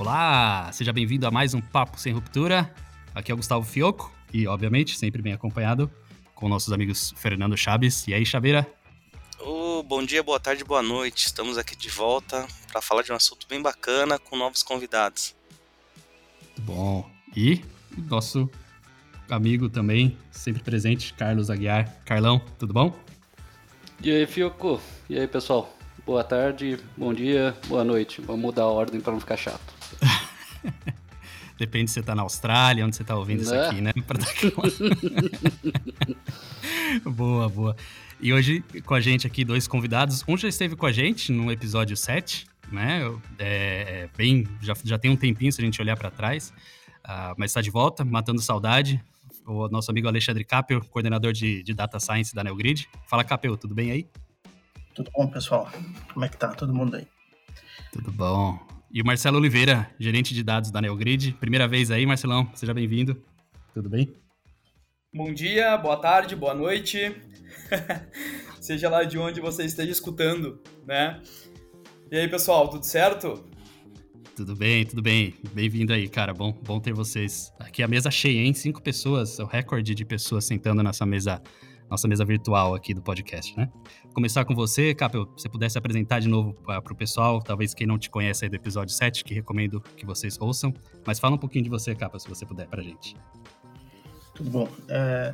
Olá, seja bem-vindo a mais um Papo Sem Ruptura. Aqui é o Gustavo Fioco e, obviamente, sempre bem acompanhado com nossos amigos Fernando Chaves. E aí, Chaveira? Oh, bom dia, boa tarde, boa noite. Estamos aqui de volta para falar de um assunto bem bacana com novos convidados. Muito bom. E nosso amigo também, sempre presente, Carlos Aguiar. Carlão, tudo bom? E aí, Fioco? E aí, pessoal? Boa tarde, bom dia, boa noite. Vamos mudar a ordem para não ficar chato. Depende se você tá na Austrália, onde você tá ouvindo isso né? aqui, né? Pra dar aquela... boa, boa. E hoje com a gente aqui dois convidados. Um já esteve com a gente no episódio 7, né? É, é, bem, já, já tem um tempinho se a gente olhar para trás, uh, mas está de volta, matando saudade. O nosso amigo Alexandre Capel, coordenador de, de Data Science da Neogrid. Fala, Capel, tudo bem aí? Tudo bom, pessoal? Como é que tá todo mundo aí? Tudo bom. E o Marcelo Oliveira, gerente de dados da Neogrid. Primeira vez aí, Marcelão, seja bem-vindo. Tudo bem? Bom dia, boa tarde, boa noite. Seja lá de onde você esteja escutando, né? E aí, pessoal, tudo certo? Tudo bem, tudo bem. Bem-vindo aí, cara. Bom, bom ter vocês. Aqui a mesa cheia, hein? Cinco pessoas, é o recorde de pessoas sentando nessa mesa nossa mesa virtual aqui do podcast, né? Começar com você, Capel, se você pudesse apresentar de novo para o pessoal, talvez quem não te conhece aí do episódio 7, que recomendo que vocês ouçam, mas fala um pouquinho de você, Capel, se você puder, para gente. Tudo bom. É,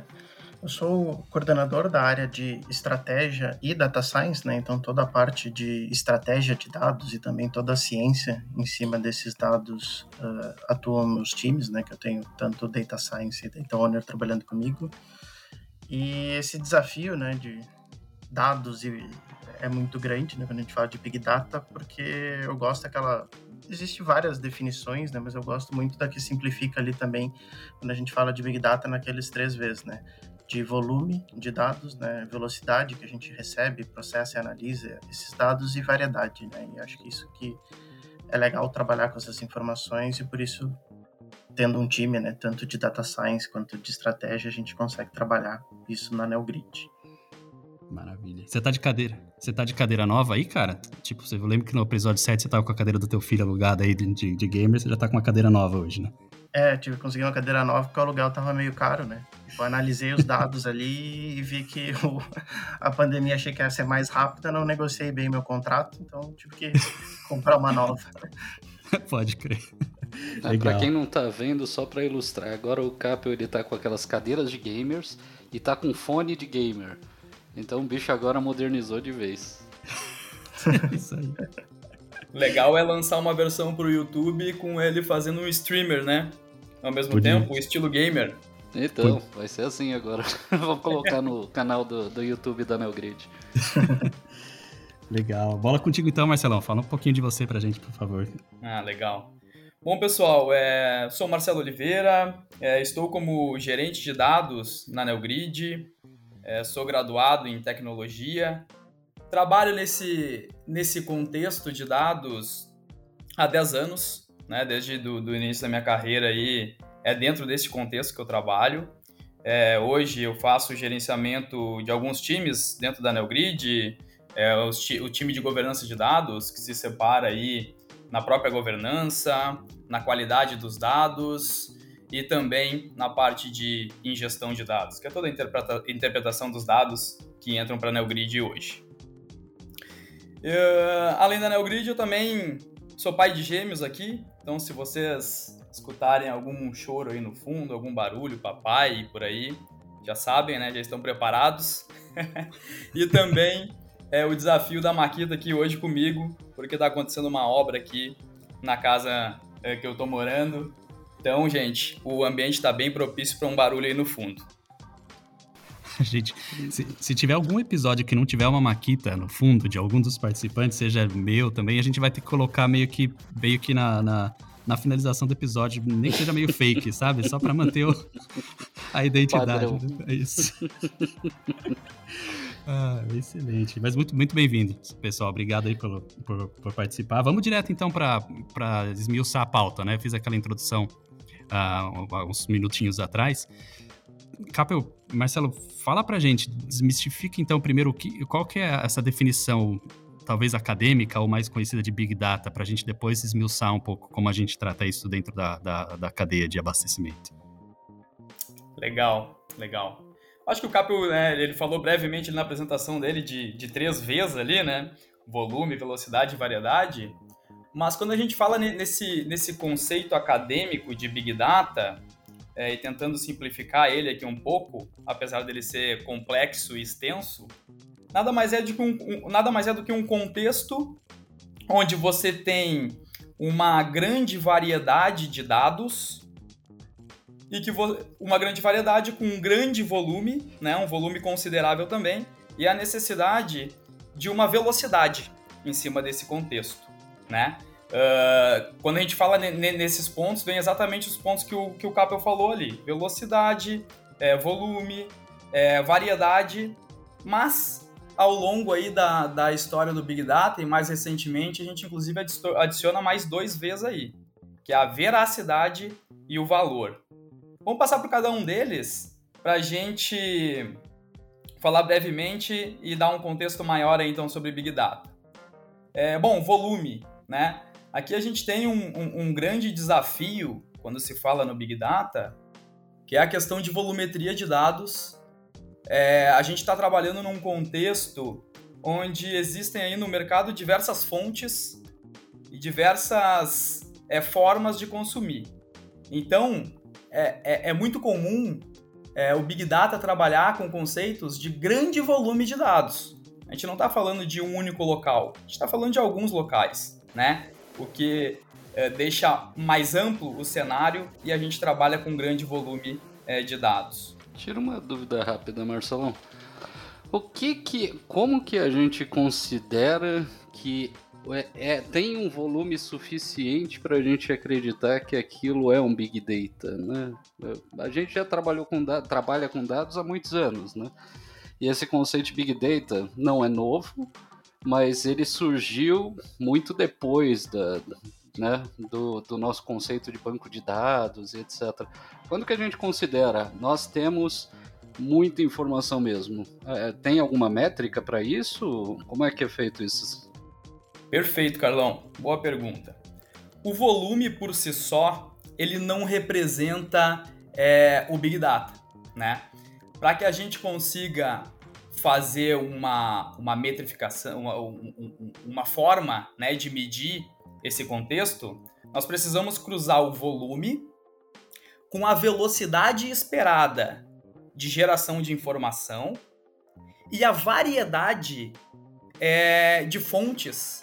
eu sou coordenador da área de estratégia e data science, né? Então toda a parte de estratégia de dados e também toda a ciência em cima desses dados uh, atuam nos times, né? Que eu tenho tanto data science e data owner trabalhando comigo. E esse desafio, né, de dados é muito grande, né, quando a gente fala de big data, porque eu gosto daquela Existem várias definições, né, mas eu gosto muito da que simplifica ali também quando a gente fala de big data naqueles três vezes, né? De volume de dados, né, velocidade que a gente recebe, processa e analisa esses dados e variedade, né? E acho que isso que é legal trabalhar com essas informações e por isso tendo um time, né, tanto de data science quanto de estratégia, a gente consegue trabalhar isso na NeoGrid. Maravilha. Você tá de cadeira? Você tá de cadeira nova aí, cara? Tipo, você lembra que no episódio 7 você tava com a cadeira do teu filho alugada aí de, de, de gamer, você já tá com uma cadeira nova hoje, né? É, tive que conseguir uma cadeira nova porque o aluguel tava meio caro, né? Eu analisei os dados ali e vi que o, a pandemia achei que ia ser mais rápida, não negociei bem meu contrato, então tive que comprar uma nova. Pode crer. Ah, pra quem não tá vendo, só pra ilustrar, agora o Capel ele tá com aquelas cadeiras de gamers e tá com fone de gamer. Então o bicho agora modernizou de vez. Isso aí. Legal é lançar uma versão pro YouTube com ele fazendo um streamer, né? Ao mesmo Podia. tempo, estilo gamer. Então, vai ser assim agora. Vou colocar no canal do, do YouTube da Neogrid. legal. Bola contigo então, Marcelão. Fala um pouquinho de você pra gente, por favor. Ah, legal. Bom, pessoal, é, sou Marcelo Oliveira, é, estou como gerente de dados na Neogrid, é, sou graduado em tecnologia, trabalho nesse, nesse contexto de dados há 10 anos, né, desde do, do início da minha carreira aí, é dentro desse contexto que eu trabalho. É, hoje eu faço gerenciamento de alguns times dentro da Neogrid, é, o, o time de governança de dados, que se separa aí na própria governança, na qualidade dos dados e também na parte de ingestão de dados, que é toda a interpreta interpretação dos dados que entram para a NeoGrid hoje. Uh, além da NeoGrid, eu também sou pai de gêmeos aqui, então se vocês escutarem algum choro aí no fundo, algum barulho, papai e por aí, já sabem, né? Já estão preparados. e também é o desafio da Maquita aqui hoje comigo, porque está acontecendo uma obra aqui na casa é, que eu estou morando. Então, gente, o ambiente está bem propício para um barulho aí no fundo. Gente, se, se, tiver algum episódio que não tiver uma maquita no fundo de algum dos participantes, seja meu também, a gente vai ter que colocar meio que, meio que na, na, na finalização do episódio, nem que seja meio fake, sabe? Só para manter o, a identidade. É isso. Ah, excelente. Mas muito, muito bem-vindo, pessoal. Obrigado aí por, por, por, participar. Vamos direto então para esmiuçar a pauta, né? Eu fiz aquela introdução uh, uns minutinhos atrás. Capel, Marcelo, fala pra gente, desmistifica então primeiro que, qual que é essa definição talvez acadêmica ou mais conhecida de Big Data, para a gente depois esmiuçar um pouco como a gente trata isso dentro da, da, da cadeia de abastecimento. Legal, legal. Acho que o Capio, né, ele falou brevemente na apresentação dele de, de três vezes ali, né? Volume, velocidade e variedade. Mas quando a gente fala nesse, nesse conceito acadêmico de Big Data, é, e tentando simplificar ele aqui um pouco, apesar dele ser complexo e extenso, nada mais é, de que um, um, nada mais é do que um contexto onde você tem uma grande variedade de dados e que uma grande variedade com um grande volume, né, um volume considerável também, e a necessidade de uma velocidade em cima desse contexto, né? Uh, quando a gente fala nesses pontos, vem exatamente os pontos que o, que o Capel falou ali: velocidade, é, volume, é, variedade, mas ao longo aí da, da história do Big Data e mais recentemente, a gente inclusive adiciona mais dois vezes aí, que é a veracidade e o valor. Vamos passar por cada um deles para a gente falar brevemente e dar um contexto maior aí, então sobre Big Data. É, bom, volume, né? Aqui a gente tem um, um, um grande desafio quando se fala no Big Data, que é a questão de volumetria de dados. É, a gente está trabalhando num contexto onde existem aí no mercado diversas fontes e diversas é, formas de consumir. Então, é, é, é muito comum é, o Big Data trabalhar com conceitos de grande volume de dados. A gente não está falando de um único local, a gente está falando de alguns locais, né? O que é, deixa mais amplo o cenário e a gente trabalha com grande volume é, de dados. Tira uma dúvida rápida, Marcelão. O que que, como que a gente considera que é, é tem um volume suficiente para a gente acreditar que aquilo é um big data, né? A gente já trabalhou com trabalha com dados há muitos anos, né? E esse conceito de big data não é novo, mas ele surgiu muito depois da, né, do, do, nosso conceito de banco de dados etc. Quando que a gente considera, nós temos muita informação mesmo, é, tem alguma métrica para isso? Como é que é feito isso? Perfeito, Carlão. Boa pergunta. O volume por si só, ele não representa é, o Big Data, né? Para que a gente consiga fazer uma, uma metrificação, uma, uma forma né, de medir esse contexto, nós precisamos cruzar o volume com a velocidade esperada de geração de informação e a variedade é, de fontes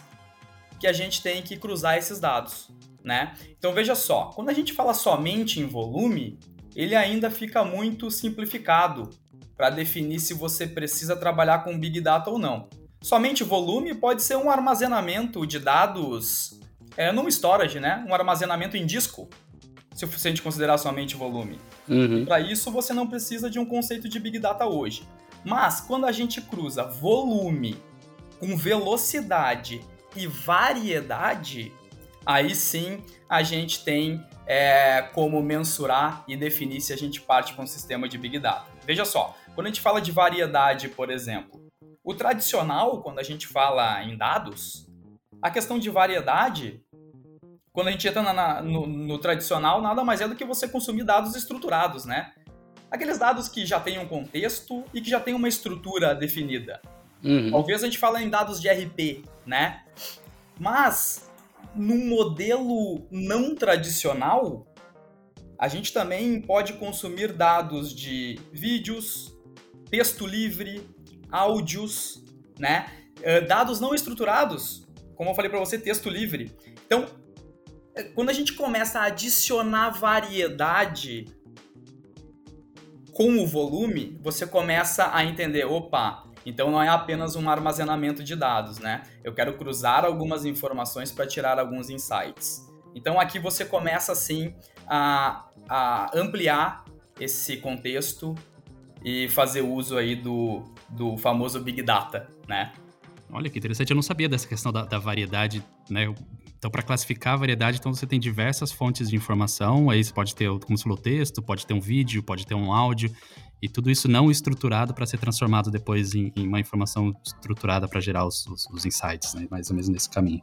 que a gente tem que cruzar esses dados, né? Então veja só, quando a gente fala somente em volume, ele ainda fica muito simplificado, para definir se você precisa trabalhar com Big Data ou não. Somente volume pode ser um armazenamento de dados é, num storage, né? Um armazenamento em disco, se a gente considerar somente volume. Uhum. Para isso, você não precisa de um conceito de Big Data hoje. Mas, quando a gente cruza volume com velocidade e variedade, aí sim a gente tem é, como mensurar e definir se a gente parte para um sistema de Big Data. Veja só, quando a gente fala de variedade, por exemplo, o tradicional, quando a gente fala em dados, a questão de variedade, quando a gente entra na, no, no, tradicional, nada mais é do que você consumir dados estruturados, né? Aqueles dados que já têm um contexto e que já têm uma estrutura definida. Uhum. Talvez a gente fale em dados de RP, né? Mas, num modelo não tradicional, a gente também pode consumir dados de vídeos, texto livre, áudios, né? Uh, dados não estruturados, como eu falei para você, texto livre. Então, é, quando a gente começa a adicionar variedade com o volume, você começa a entender, opa, então não é apenas um armazenamento de dados, né? Eu quero cruzar algumas informações para tirar alguns insights. Então aqui você começa assim a, a ampliar esse contexto e fazer uso aí do, do famoso Big Data, né? Olha que interessante, eu não sabia dessa questão da, da variedade, né? Então, para classificar a variedade, então você tem diversas fontes de informação, aí você pode ter, como você falou, texto, pode ter um vídeo, pode ter um áudio, e tudo isso não estruturado para ser transformado depois em, em, uma informação estruturada para gerar os, os, os insights, né? mais ou menos nesse caminho.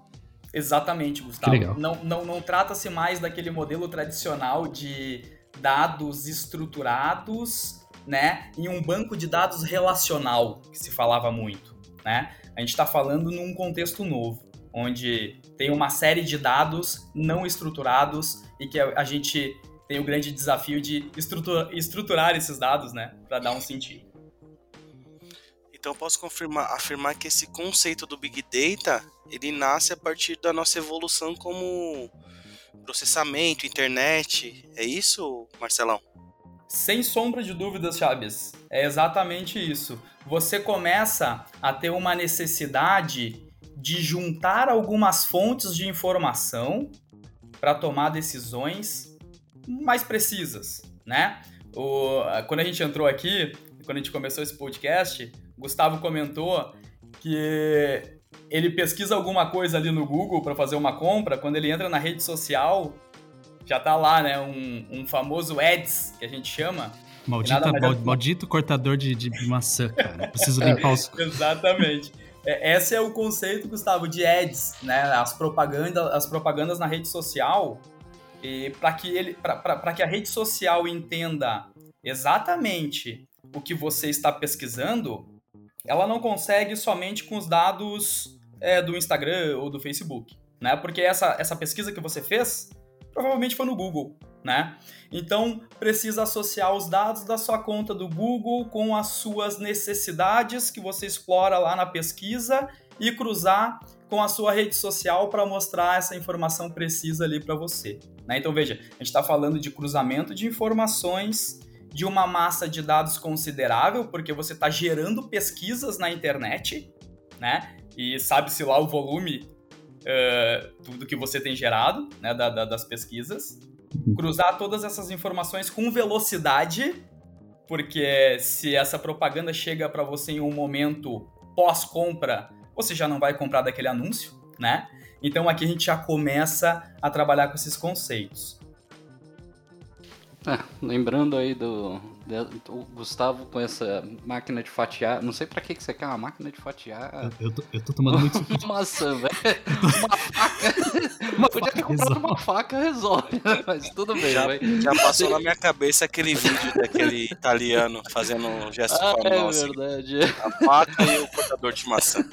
Exatamente, Gustavo. Não, não, não trata-se mais daquele modelo tradicional de dados estruturados, né, em um banco de dados relacional, que se falava muito, né? A gente está falando num contexto novo, onde tem uma série de dados não estruturados e que a, gente tem o grande desafio de estrutura, estruturar esses dados, né, para dar um sentido. Então posso confirmar, afirmar que esse conceito do Big Data, ele nasce a partir da nossa evolução como processamento, internet. É isso, Marcelão? Sem sombra de dúvidas, Chaves. É exatamente isso. Você começa a ter uma necessidade de juntar algumas fontes de informação para tomar decisões mais precisas, né? O, quando a gente entrou aqui, quando a gente começou esse podcast, Gustavo comentou que ele pesquisa alguma coisa ali no Google para fazer uma compra, quando ele entra na rede social, já tá lá, né, um, um famoso ads, que a gente chama. Maldita, é... Maldito cortador de, de maçã, cara. Preciso limpar os... Exatamente. É, esse é o conceito, Gustavo, de ads, né? As propagandas, as propagandas na rede social, e para que ele para que a rede social entenda exatamente o que você está pesquisando, ela não consegue somente com os dados é, do Instagram ou do Facebook, né? Porque essa, essa pesquisa que você fez provavelmente foi no Google, né? Então precisa associar os dados da sua conta do Google com as suas necessidades que você explora lá na pesquisa e cruzar com a sua rede social para mostrar essa informação precisa ali para você. Né? Então veja, a gente está falando de cruzamento de informações de uma massa de dados considerável, porque você está gerando pesquisas na internet, né? E sabe-se lá o volume uh, do que você tem gerado, né? Da, da, das pesquisas. Cruzar todas essas informações com velocidade, porque se essa propaganda chega para você em um momento pós-compra, você já não vai comprar daquele anúncio, né? Então aqui a gente já começa a trabalhar com esses conceitos. É, lembrando aí do, o Gustavo com essa máquina de fatiar. Não sei pra que, que você quer uma máquina de fatiar. Eu, eu, tô, eu tô tomando muito suco. Maçã, velho. Uma faca. Uma Podia ter comprado uma faca, resolve. Mas tudo bem, já, já passou na minha cabeça aquele vídeo daquele italiano fazendo um gesto ah, com a mão. É assim. verdade. A faca e o cortador de maçã.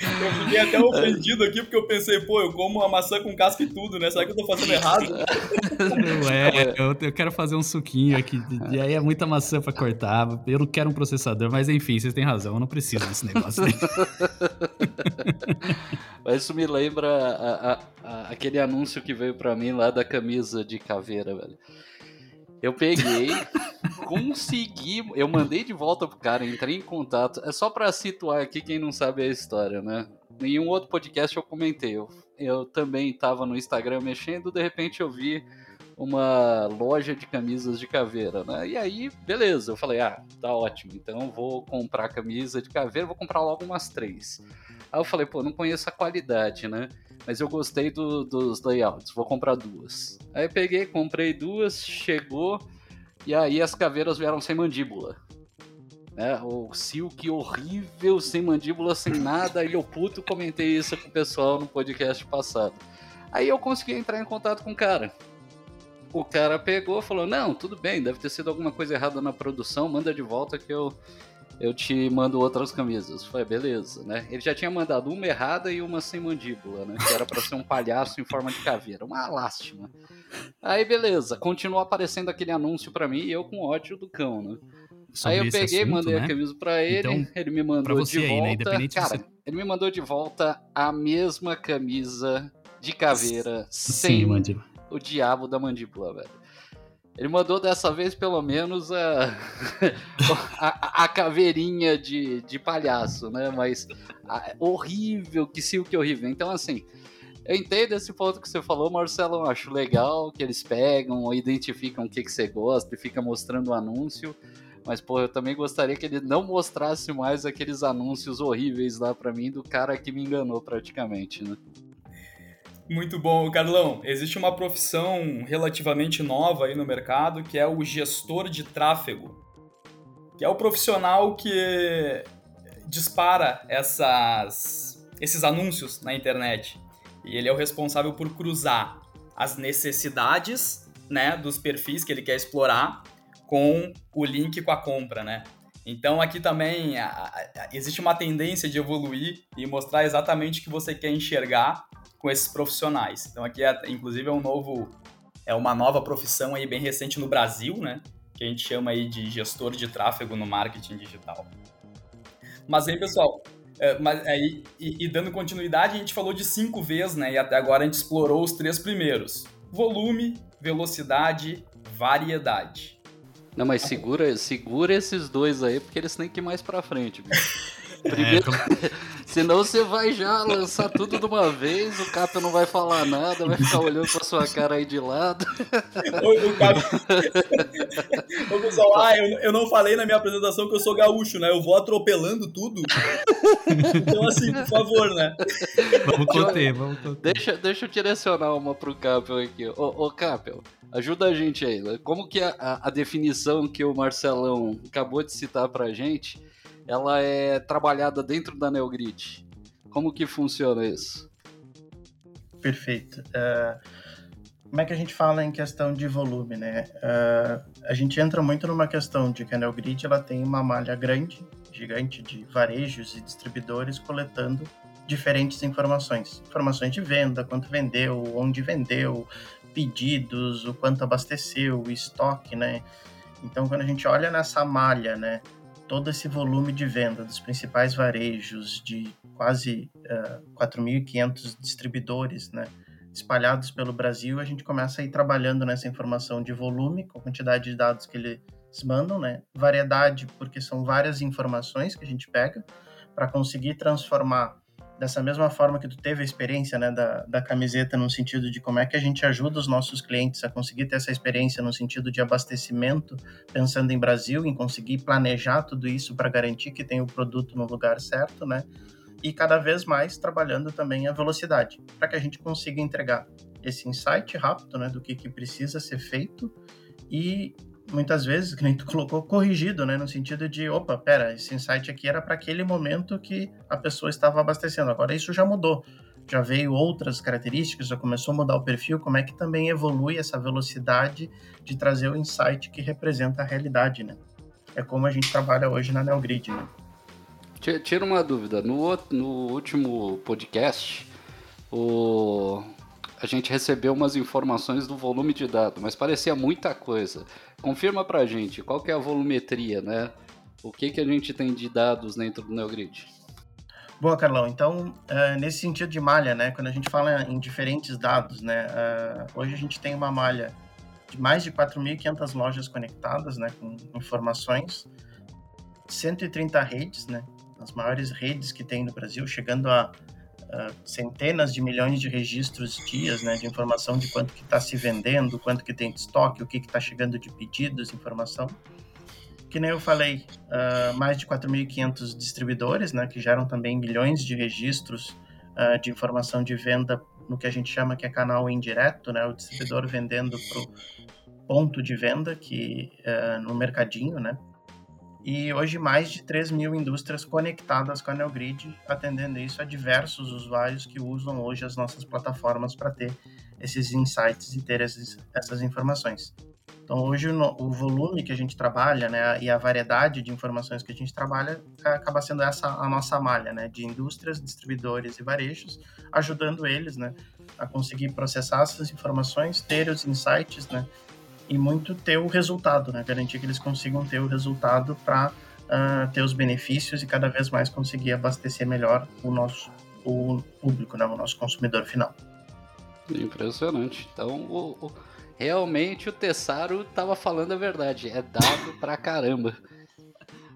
Eu fiquei até ofendido aqui porque eu pensei, pô, eu como a maçã com casca e tudo, né? Será que eu tô fazendo errado? Não é, eu, eu quero fazer um suquinho aqui. E aí é muita maçã pra cortar. Eu não quero um processador, mas enfim, vocês têm razão, eu não preciso desse negócio. mas isso me lembra a, a, a, aquele anúncio que veio pra mim lá da camisa de caveira, velho. Eu peguei, consegui, eu mandei de volta pro cara, entrei em contato. É só para situar aqui quem não sabe a história, né? Em um outro podcast eu comentei, eu, eu também tava no Instagram mexendo, de repente eu vi uma loja de camisas de caveira, né? E aí, beleza, eu falei, ah, tá ótimo, então vou comprar camisa de caveira, vou comprar logo umas três. Aí eu falei, pô, não conheço a qualidade, né? Mas eu gostei do, dos layouts, vou comprar duas. Aí peguei, comprei duas, chegou, e aí as caveiras vieram sem mandíbula. Né? O silk horrível, sem mandíbula, sem nada, e eu puto comentei isso com o pessoal no podcast passado. Aí eu consegui entrar em contato com o cara o cara pegou e falou: Não, tudo bem, deve ter sido alguma coisa errada na produção, manda de volta que eu, eu te mando outras camisas. Foi beleza, né? Ele já tinha mandado uma errada e uma sem mandíbula, né? Que era para ser um palhaço em forma de caveira. Uma lástima. Aí, beleza, continuou aparecendo aquele anúncio para mim e eu com ódio do cão, né? Sobre Aí eu peguei, assunto, mandei né? a camisa pra ele, então, ele me mandou de volta. Aí, né? Cara, você... ele me mandou de volta a mesma camisa de caveira Sim, sem mandíbula o diabo da mandíbula, velho. Ele mandou dessa vez pelo menos a, a, a, caveirinha de, de palhaço, né? Mas a, horrível, que silk horrível. Então, assim, eu entendo esse ponto que você falou, Marcelo. Eu acho legal que eles pegam, identificam o que, que você gosta e fica mostrando o anúncio. Mas, pô, eu também gostaria que ele não mostrasse mais aqueles anúncios horríveis lá para mim do cara que me enganou praticamente, né? Muito bom, Carlão. Existe uma profissão relativamente nova aí no mercado que é o gestor de tráfego, que é o profissional que dispara essas, esses anúncios na internet. E ele é o responsável por cruzar as necessidades né, dos perfis que ele quer explorar com o link com a compra, né? Então aqui também a, a, existe uma tendência de evoluir e mostrar exatamente o que você quer enxergar com esses profissionais. Então aqui é, inclusive é um novo é uma nova profissão aí bem recente no Brasil, né? Que a gente chama aí de gestor de tráfego no marketing digital. Mas aí, pessoal, é, mas aí, e, e, dando continuidade, a gente falou de cinco vezes, né? E até agora a gente explorou os três primeiros: volume, velocidade, variedade. Não, mas segura, segura esses dois aí, porque eles têm que ir mais pra frente, bicho. Primeiro, é, senão você vai já lançar tudo de uma vez, o Capo não vai falar nada, vai ficar olhando pra sua cara aí de lado. O, o Capo... Ô, pessoal, ah, eu, eu não falei na minha apresentação que eu sou gaúcho, né? Eu vou atropelando tudo. Então, assim, por favor, né? Vamos conter, vamos conter. Deixa, deixa eu direcionar uma pro Capel aqui. Ô, ô Capel, ajuda a gente aí. Né? Como que a, a definição que o Marcelão acabou de citar pra gente ela é trabalhada dentro da NeoGrid. Como que funciona isso? Perfeito. Uh, como é que a gente fala em questão de volume, né? Uh, a gente entra muito numa questão de que a NeoGrid ela tem uma malha grande, gigante de varejos e distribuidores coletando diferentes informações. Informações de venda, quanto vendeu, onde vendeu, pedidos, o quanto abasteceu, o estoque, né? Então, quando a gente olha nessa malha, né, todo esse volume de venda dos principais varejos, de quase uh, eh, 4.500 distribuidores, né, espalhados pelo Brasil, a gente começa a ir trabalhando nessa informação de volume, com a quantidade de dados que eles mandam, né, variedade, porque são várias informações que a gente pega, para conseguir transformar dessa mesma forma que tu teve a experiência né, da, da camiseta no sentido de como é que a gente ajuda os nossos clientes a conseguir ter essa experiência no sentido de abastecimento, pensando em Brasil, em conseguir planejar tudo isso para garantir que tem o produto no lugar certo, né? E cada vez mais trabalhando também a velocidade, para que a gente consiga entregar esse insight rápido, né, do que, que precisa ser feito e muitas vezes, que nem tu colocou, corrigido, né? No sentido de, opa, pera, esse insight aqui era para aquele momento que a pessoa estava abastecendo. Agora isso já mudou. Já veio outras características, já começou a mudar o perfil, como é que também evolui essa velocidade de trazer o insight que representa a realidade, né? É como a gente trabalha hoje na NeoGrid, né? Tira uma dúvida. No, no último podcast, o, a gente recebeu umas informações do volume de dados, mas parecia muita coisa. Confirma pra gente, qual que é a volumetria, né? O que, que a gente tem de dados dentro do NeoGrid? Boa, Carlão. Então, uh, nesse sentido de malha, né, quando a gente fala em diferentes dados, né, uh, hoje a gente tem uma malha de mais de 4.500 lojas conectadas, né, com informações, 130 redes, né, as maiores redes que tem no Brasil, chegando a uh, centenas de milhões de registros dias, né, de informação de quanto que está se vendendo, quanto que tem de estoque, o que está chegando de pedidos, informação. Que nem eu falei, uh, mais de 4.500 distribuidores, né, que geram também milhões de registros uh, de informação de venda no que a gente chama que é canal indireto, né, o distribuidor vendendo para o ponto de venda, que no mercadinho, né, e hoje mais de 3 mil indústrias conectadas com a NeoGrid, atendendo isso a diversos usuários que usam hoje as nossas plataformas para ter esses insights e ter esses, essas informações. Então hoje o, o, volume que a gente trabalha, né, e a variedade de informações que a gente trabalha acaba sendo essa a nossa malha, né, de indústrias, distribuidores e varejos, ajudando eles, né, a conseguir processar essas informações, ter os insights, né, e muito ter o resultado, né? Garantir que eles consigam ter o resultado para uh, ah, ter os benefícios e cada vez mais conseguir abastecer melhor o nosso o público, né? O nosso consumidor final. Impressionante. Então, o, o, realmente o Tessaro estava falando a verdade. É dado pra caramba.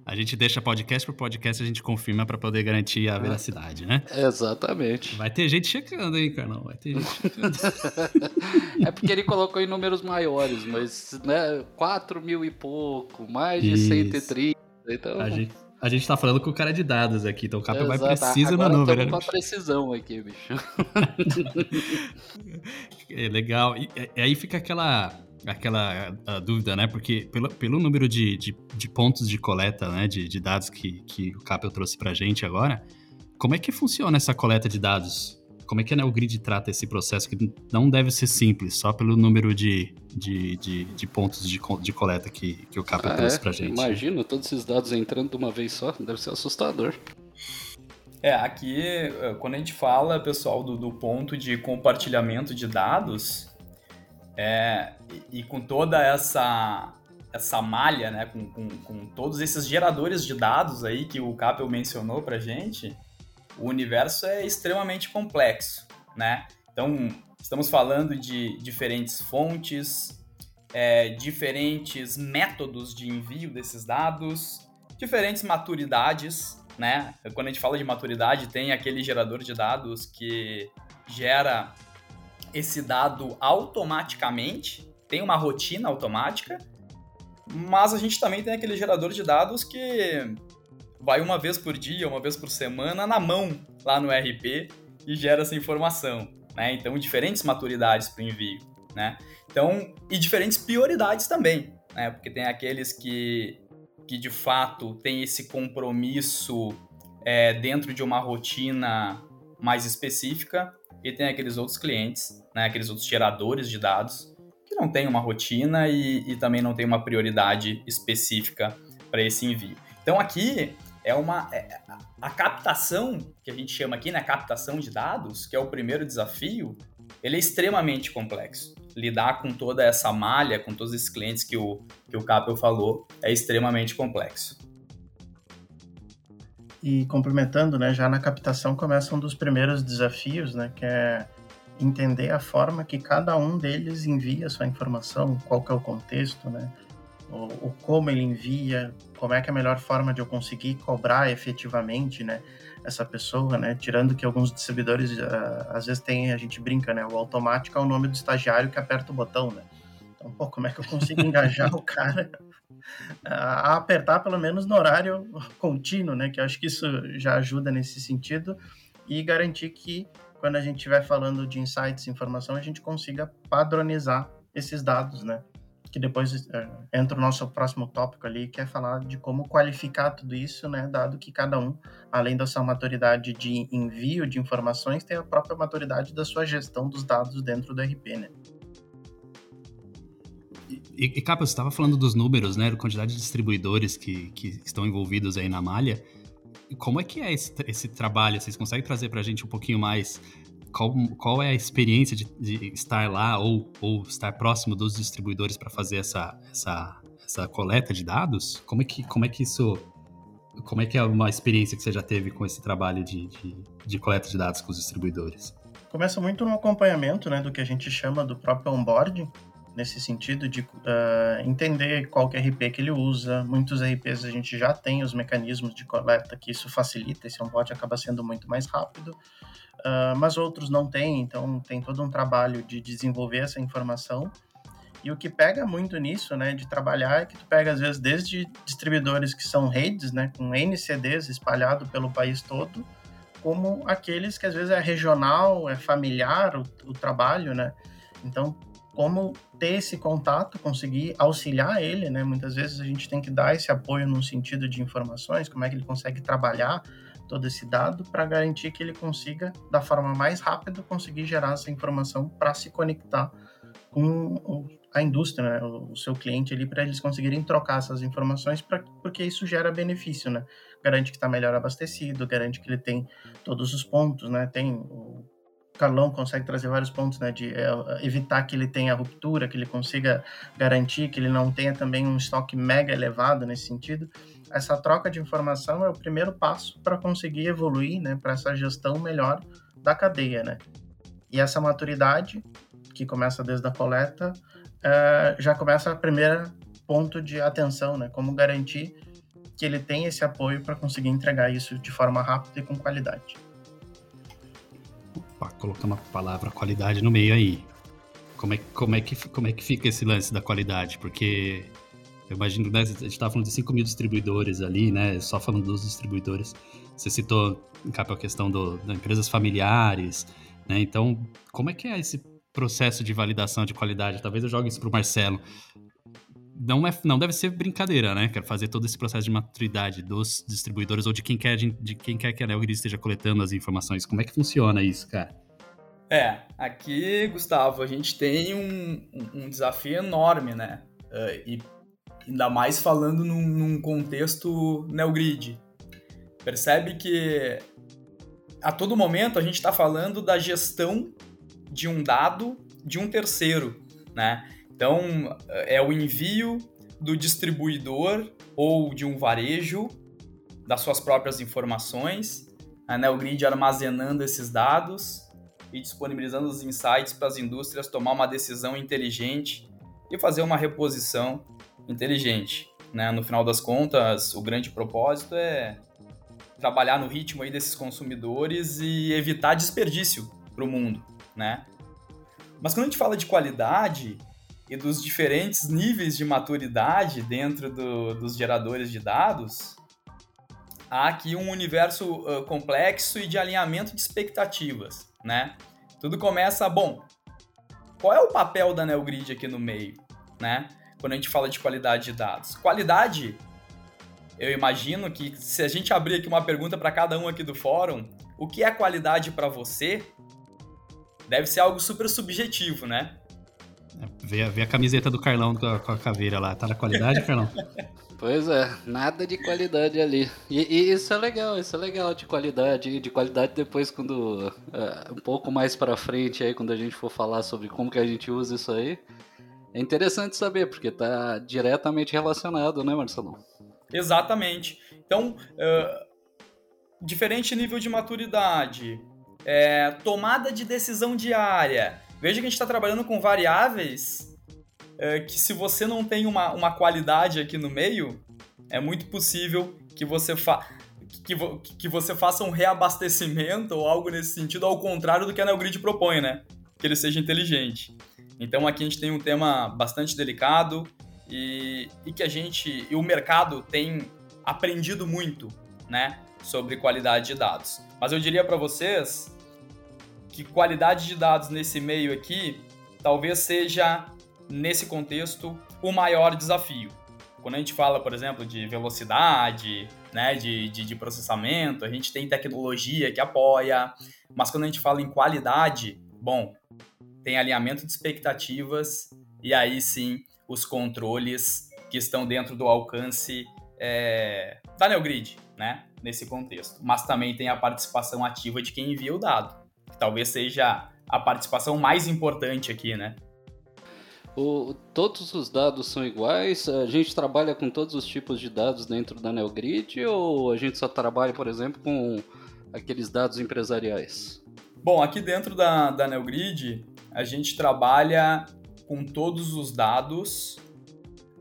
A gente deixa podcast por podcast, a gente confirma para poder garantir a veracidade, né? Exatamente. Vai ter gente checando, hein, Carlão? Vai ter gente checando. é porque ele colocou em números maiores, mas, né, 4 mil e pouco, mais de Isso. 130. Então... A gente, a gente tá falando com o cara de dados aqui, então o Capel vai preciso no número. Né? com a precisão aqui, bicho. é legal. E, e, aí fica aquela aquela dúvida, né? Porque pelo, pelo número de, de, de, pontos de coleta, né? De, de dados que, que o Capel trouxe pra gente agora, como é que funciona essa coleta de dados? Como é que a Grid trata esse processo que não deve ser simples, só pelo número de, de, de, de pontos de, de coleta que, que o Capel ah, trouxe é? pra gente? Imagina todos esses dados entrando de uma vez só, deve ser assustador. É, aqui, eh, quando a gente fala, pessoal, do, do ponto de compartilhamento de dados, é, e, e, com toda essa essa malha, né, com, com, com, todos esses geradores de dados aí que o Capel mencionou pra gente, o universo é extremamente complexo, né? Então, estamos falando de diferentes fontes, é, diferentes métodos de envio desses dados, diferentes maturidades, né? Quando a gente fala de maturidade, tem aquele gerador de dados que gera esse dado automaticamente, tem uma rotina automática, mas a gente também tem aquele gerador de dados que vai uma vez por dia, uma vez por semana na mão lá no RP e gera essa informação, né? Então, diferentes maturidades para o envio, né? Então, e diferentes prioridades também, né? Porque tem aqueles que, que de fato têm esse compromisso é, dentro de uma rotina mais específica e tem aqueles outros clientes, né? Aqueles outros geradores de dados que não têm uma rotina e, e também não tem uma prioridade específica para esse envio. Então aqui é uma é, a captação que a gente chama aqui, né, captação de dados, que é o primeiro desafio, ele é extremamente complexo. Lidar com toda essa malha, com todos esses clientes que o que o Capel falou, é extremamente complexo. E complementando, né, já na captação começa um dos primeiros desafios, né, que é entender a forma que cada um deles envia sua informação, qual que é o contexto, né, o, o, como ele envia, como é que é a melhor forma de eu conseguir cobrar efetivamente, né, essa pessoa, né, tirando que alguns distribuidores uh, às vezes tem, a gente brinca, né, o automático é o nome do estagiário que aperta o botão, né, então, pô, como é que eu consigo engajar o cara a apertar pelo menos no horário contínuo, né, que eu acho que isso já ajuda nesse sentido e garantir que quando a gente estiver falando de insights, informação, a gente consiga padronizar esses dados, né? que depois é, entra o nosso próximo tópico ali, que é falar de como qualificar tudo isso, né, dado que cada um, além da sua maturidade de envio de informações, tem a própria maturidade da sua gestão dos dados dentro do RP, né. E, e Capa, você estava falando dos números, né, quantidade de distribuidores que, que estão envolvidos aí na malha, como é que é esse, esse trabalho? Vocês conseguem trazer para a gente um pouquinho mais qual, qual é a experiência de, de estar lá ou, ou estar próximo dos distribuidores para fazer essa, essa, essa coleta de dados? Como é que, como é que isso. Como é que é uma experiência que você já teve com esse trabalho de, de, de coleta de dados com os distribuidores? Começa muito no acompanhamento né, do que a gente chama do próprio onboarding, nesse sentido de uh, entender qual é RP que ele usa. Muitos RPs a gente já tem os mecanismos de coleta que isso facilita, esse onboard acaba sendo muito mais rápido uh, mas outros não têm, então tem todo um trabalho de desenvolver essa informação. E o que pega muito nisso, né, de trabalhar, é que tu pega às vezes desde distribuidores que são redes, né, com NCDs espalhado pelo país todo, como aqueles que às vezes é regional, é familiar o, o trabalho, né? Então, como ter esse contato, conseguir auxiliar ele, né? Muitas vezes a gente tem que dar esse apoio no sentido de informações, como é que ele consegue trabalhar todo esse dado para garantir que ele consiga, da forma mais rápida, conseguir gerar essa informação para se conectar com a indústria, né, o seu cliente ali, para eles conseguirem trocar essas informações, pra, porque isso gera benefício, né? Garante que está melhor abastecido, garante que ele tem todos os pontos, né? Tem o Carlão consegue trazer vários pontos, né, de é, evitar que ele tenha ruptura, que ele consiga garantir que ele não tenha também um estoque mega elevado nesse sentido essa troca de informação é o primeiro passo para conseguir evoluir, né, para essa gestão melhor da cadeia, né? E essa maturidade, que começa desde a coleta, é, já começa a primeira ponto de atenção, né? Como garantir que ele tem esse apoio para conseguir entregar isso de forma rápida e com qualidade. Colocar uma palavra qualidade no meio aí. Como é, como, é que, como é que fica esse lance da qualidade? Porque Eu imagino, né, a gente estava falando de 5 mil distribuidores ali, né? Só falando dos distribuidores. Você citou, Capa, a questão do, das empresas familiares, né? Então, como é que é esse processo de validação de qualidade? Talvez eu jogue isso para o Marcelo. Não, é, não deve ser brincadeira, né? Quero fazer todo esse processo de maturidade dos distribuidores ou de quem quer, de, quem quer que a Neogrid esteja coletando as informações. Como é que funciona isso, cara? É, aqui, Gustavo, a gente tem um, um desafio enorme, né? Uh, e ainda mais falando num, num contexto NeoGrid. Percebe que a todo momento a gente está falando da gestão de um dado de um terceiro, né? Então, é o envio do distribuidor ou de um varejo das suas próprias informações, a NeoGrid armazenando esses dados e disponibilizando os insights para as indústrias tomar uma decisão inteligente e fazer uma reposição inteligente. Né? No final das contas, o grande propósito é trabalhar no ritmo aí desses consumidores e evitar desperdício para o mundo. Né? Mas quando a gente fala de qualidade e dos diferentes níveis de maturidade dentro do, dos geradores de dados, há aqui um universo uh, complexo e de alinhamento de expectativas, né? Tudo começa, bom, qual é o papel da NeoGrid aqui no meio, né? Quando a gente fala de qualidade de dados. Qualidade, eu imagino que se a gente abrir aqui uma pergunta para cada um aqui do fórum, o que é qualidade para você? Deve ser algo super subjetivo, né? Vê, vê a camiseta do Carlão com a, com a caveira lá. Tá na qualidade, Carlão? Pois é, nada de qualidade ali. E, e, isso é legal, isso é legal de qualidade. De qualidade depois quando. Uh, um pouco mais pra frente aí, quando a gente for falar sobre como que a gente usa isso aí. É interessante saber, porque tá diretamente relacionado, né, Marcelão? Exatamente. Então, uh, diferente nível de maturidade, é, tomada de decisão diária. Veja que a gente está trabalhando com variáveis é, que se você não tem uma, uma qualidade aqui no meio, é muito possível que você, fa que, vo que você faça um reabastecimento ou algo nesse sentido, ao contrário do que a NeoGrid propõe, né? Que ele seja inteligente. Então aqui a gente tem um tema bastante delicado e, e que a gente e o mercado tem aprendido muito, né, sobre qualidade de dados. Mas eu diria para vocês que qualidade de dados nesse meio aqui talvez seja nesse contexto, o maior desafio. Quando a gente fala, por exemplo, de velocidade, né, de, de, de processamento, a gente tem tecnologia que apoia, mas quando a gente fala em qualidade, bom, tem alinhamento de expectativas e aí sim os controles que estão dentro do alcance é, da NeoGrid, né, nesse contexto. Mas também tem a participação ativa de quem envia o dado, talvez seja a participação mais importante aqui, né? O, todos os dados são iguais? A gente trabalha com todos os tipos de dados dentro da NeoGrid ou a gente só trabalha, por exemplo, com aqueles dados empresariais? Bom, aqui dentro da, da NeoGrid, a gente trabalha com todos os dados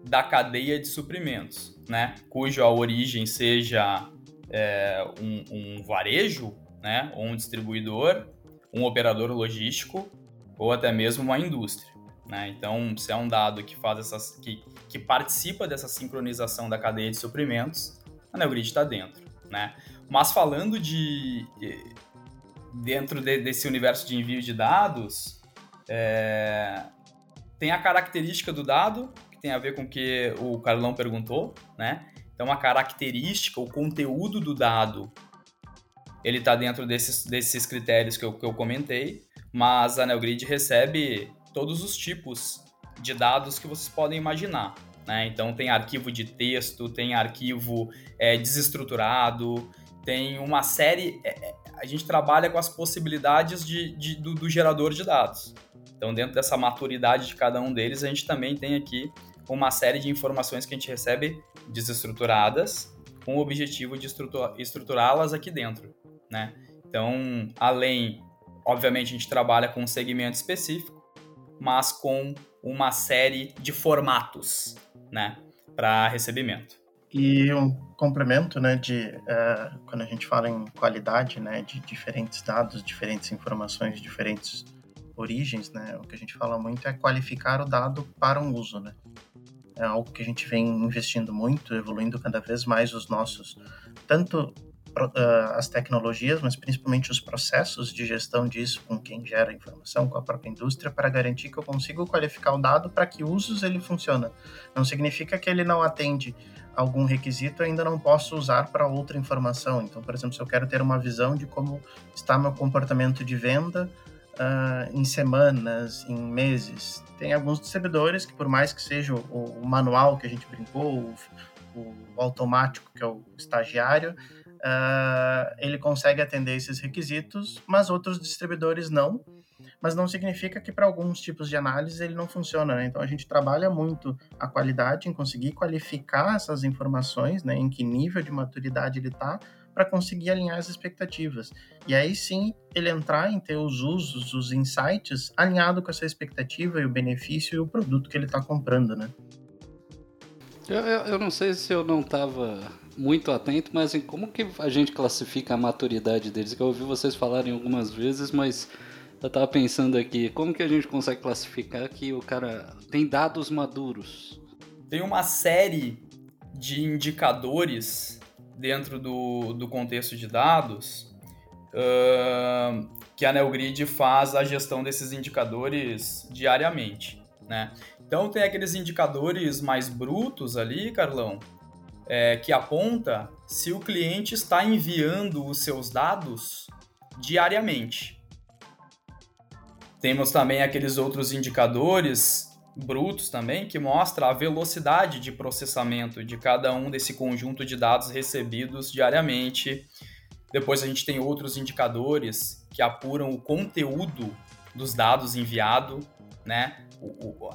da cadeia de suprimentos, né? Cuja origem seja é, um, um varejo, né? ou um distribuidor, um operador logístico ou até mesmo uma indústria. Né? Então, se é um dado que faz essas, que, que participa dessa sincronização da cadeia de suprimentos, a NeoGrid está dentro. Né? Mas falando de dentro de, desse universo de envio de dados, é, tem a característica do dado, que tem a ver com o que o Carlão perguntou, né? Então, a característica, o conteúdo do dado, ele está dentro desses, desses critérios que eu, que eu comentei, mas a NeoGrid recebe todos os tipos de dados que vocês podem imaginar. Né? Então tem arquivo de texto, tem arquivo é, desestruturado, tem uma série. É, é, a gente trabalha com as possibilidades de, de do, do, gerador de dados. Então, dentro dessa maturidade de cada um deles, a gente também tem aqui uma série de informações que a gente recebe desestruturadas, com o objetivo de estruturá-las aqui dentro. Né? Então, além, obviamente, a gente trabalha com um segmento específico, mas com uma série de formatos, né, para recebimento. E um complemento, né, de uh, quando a gente fala em qualidade, né, de diferentes dados, diferentes informações, diferentes origens, né, o que a gente fala muito é qualificar o dado para um uso, né. é algo que a gente vem investindo muito, evoluindo cada vez mais os nossos, tanto as tecnologias, mas principalmente os processos de gestão disso com quem gera informação, com a própria indústria, para garantir que eu consigo qualificar o dado para que usos ele funciona. Não significa que ele não atende algum requisito, eu ainda não posso usar para outra informação. Então, por exemplo, se eu quero ter uma visão de como está meu comportamento de venda uh, em semanas, em meses, tem alguns distribuidores que, por mais que seja o, o manual que a gente brincou, o, o, automático, que é o estagiário, uh, ele consegue atender esses requisitos, mas outros distribuidores não. Mas não significa que para alguns tipos de análise ele não funciona. Né? Então a gente trabalha muito a qualidade em conseguir qualificar essas informações, né? em que nível de maturidade ele está, para conseguir alinhar as expectativas. E aí sim ele entrar em ter os usos, os insights alinhado com essa expectativa e o benefício e o produto que ele está comprando, né? Eu, eu, eu, não sei se eu não estava muito atento, mas assim, como que a gente classifica a maturidade deles? Eu ouvi vocês falarem algumas vezes, mas eu estava pensando aqui, como que a gente consegue classificar que o cara tem dados maduros? Tem uma série de indicadores dentro do, do contexto de dados uh, que a NeoGrid faz a gestão desses indicadores diariamente, né? Então tem aqueles indicadores mais brutos ali, Carlão, é, que aponta se o cliente está enviando os seus dados diariamente. Temos também aqueles outros indicadores brutos também que mostra a velocidade de processamento de cada um desse conjunto de dados recebidos diariamente. Depois a gente tem outros indicadores que apuram o conteúdo dos dados enviado, né?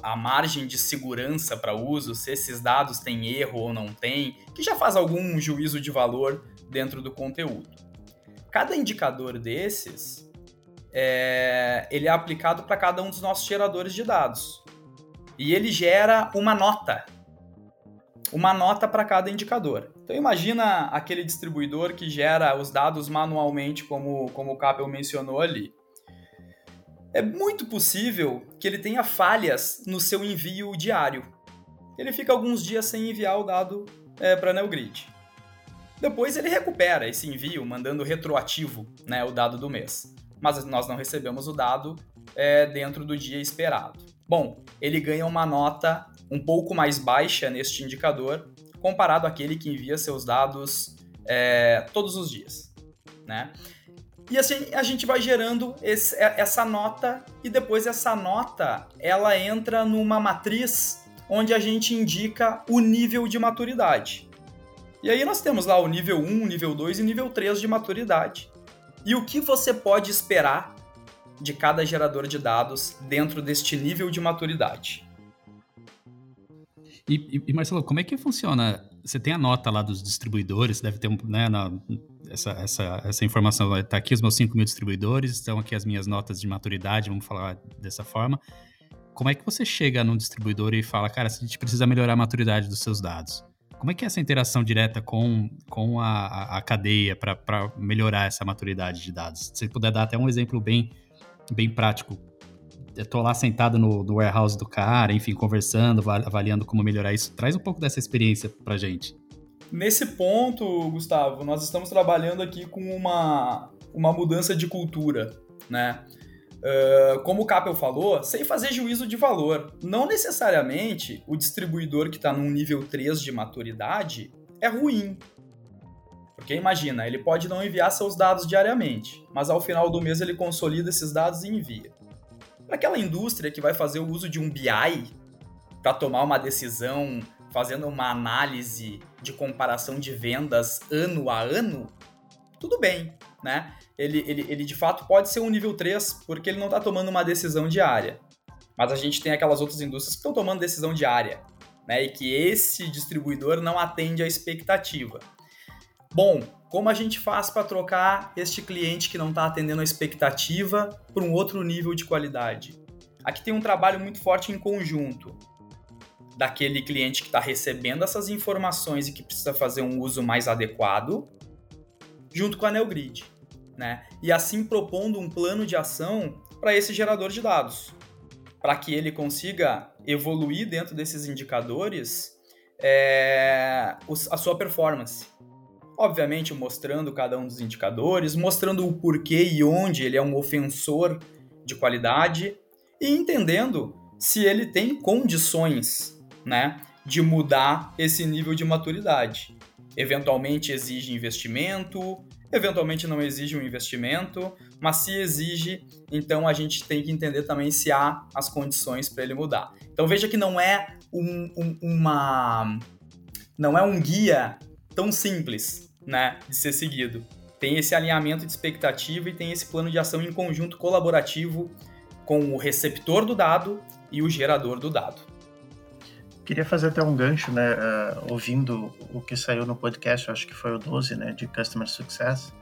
A margem de segurança para uso, se esses dados têm erro ou não têm, que já faz algum juízo de valor dentro do conteúdo. Cada indicador desses é, ele é aplicado para cada um dos nossos geradores de dados e ele gera uma nota. Uma nota para cada indicador. Então imagina aquele distribuidor que gera os dados manualmente, como, como o Capel mencionou ali. É muito possível que ele tenha falhas no seu envio diário. Ele fica alguns dias sem enviar o dado é, para a NeoGrid. Depois ele recupera esse envio, mandando retroativo né, o dado do mês. Mas nós não recebemos o dado é, dentro do dia esperado. Bom, ele ganha uma nota um pouco mais baixa neste indicador comparado àquele que envia seus dados é, todos os dias, né? E assim a gente vai gerando esse, é, essa nota e depois essa nota ela entra numa matriz onde a gente indica o nível de maturidade. E aí nós temos lá o nível 1, nível 2 e nível 3 de maturidade. E o que você pode esperar de cada gerador de dados dentro deste nível de maturidade. E, e, Marcelo, como é que funciona? Você tem a nota lá dos distribuidores, deve ter um, né, na, essa, essa, essa informação. Está aqui os meus 5 mil distribuidores, estão aqui as minhas notas de maturidade, vamos falar dessa forma. Como é que você chega num distribuidor e fala, cara, a gente precisa melhorar a maturidade dos seus dados? Como é que é essa interação direta com, com a, a, cadeia para melhorar essa maturidade de dados? Se você puder dar até um exemplo bem bem prático. Eu tô lá sentado no, no warehouse do cara, enfim, conversando, avaliando como melhorar isso. Traz um pouco dessa experiência pra gente. Nesse ponto, Gustavo, nós estamos trabalhando aqui com uma, uma mudança de cultura, né? Uh, como o Capel falou, sem fazer juízo de valor. Não necessariamente o distribuidor que está num nível 3 de maturidade é ruim. Porque imagina, ele pode não enviar seus dados diariamente, mas ao final do mês ele consolida esses dados e envia. Aquela indústria que vai fazer o uso de um BI para tomar uma decisão, fazendo uma análise de comparação de vendas ano a ano, tudo bem, né? Ele, ele, ele de fato pode ser um nível 3 porque ele não está tomando uma decisão diária. Mas a gente tem aquelas outras indústrias que estão tomando decisão diária, né? E que esse distribuidor não atende à expectativa. Bom, como a gente faz para trocar este cliente que não está atendendo a expectativa para um outro nível de qualidade? Aqui tem um trabalho muito forte em conjunto daquele cliente que está recebendo essas informações e que precisa fazer um uso mais adequado, junto com a NeoGrid, né? E assim propondo um plano de ação para esse gerador de dados. para que ele consiga evoluir dentro desses indicadores é, a sua performance. Obviamente, mostrando cada um dos indicadores, mostrando o porquê e onde ele é um ofensor de qualidade e entendendo se ele tem condições né, de mudar esse nível de maturidade. Eventualmente exige investimento, eventualmente não exige um investimento, mas se exige, então a gente tem que entender também se há as condições para ele mudar. Então veja que não é um, um, uma não é um guia tão simples, né, de ser seguido. Tem esse alinhamento de expectativa e tem esse plano de ação em conjunto colaborativo com o receptor do dado e o gerador do dado. Queria fazer até um gancho, né, uh, ouvindo o que saiu no podcast, acho que foi o 12, né, de Customer Success,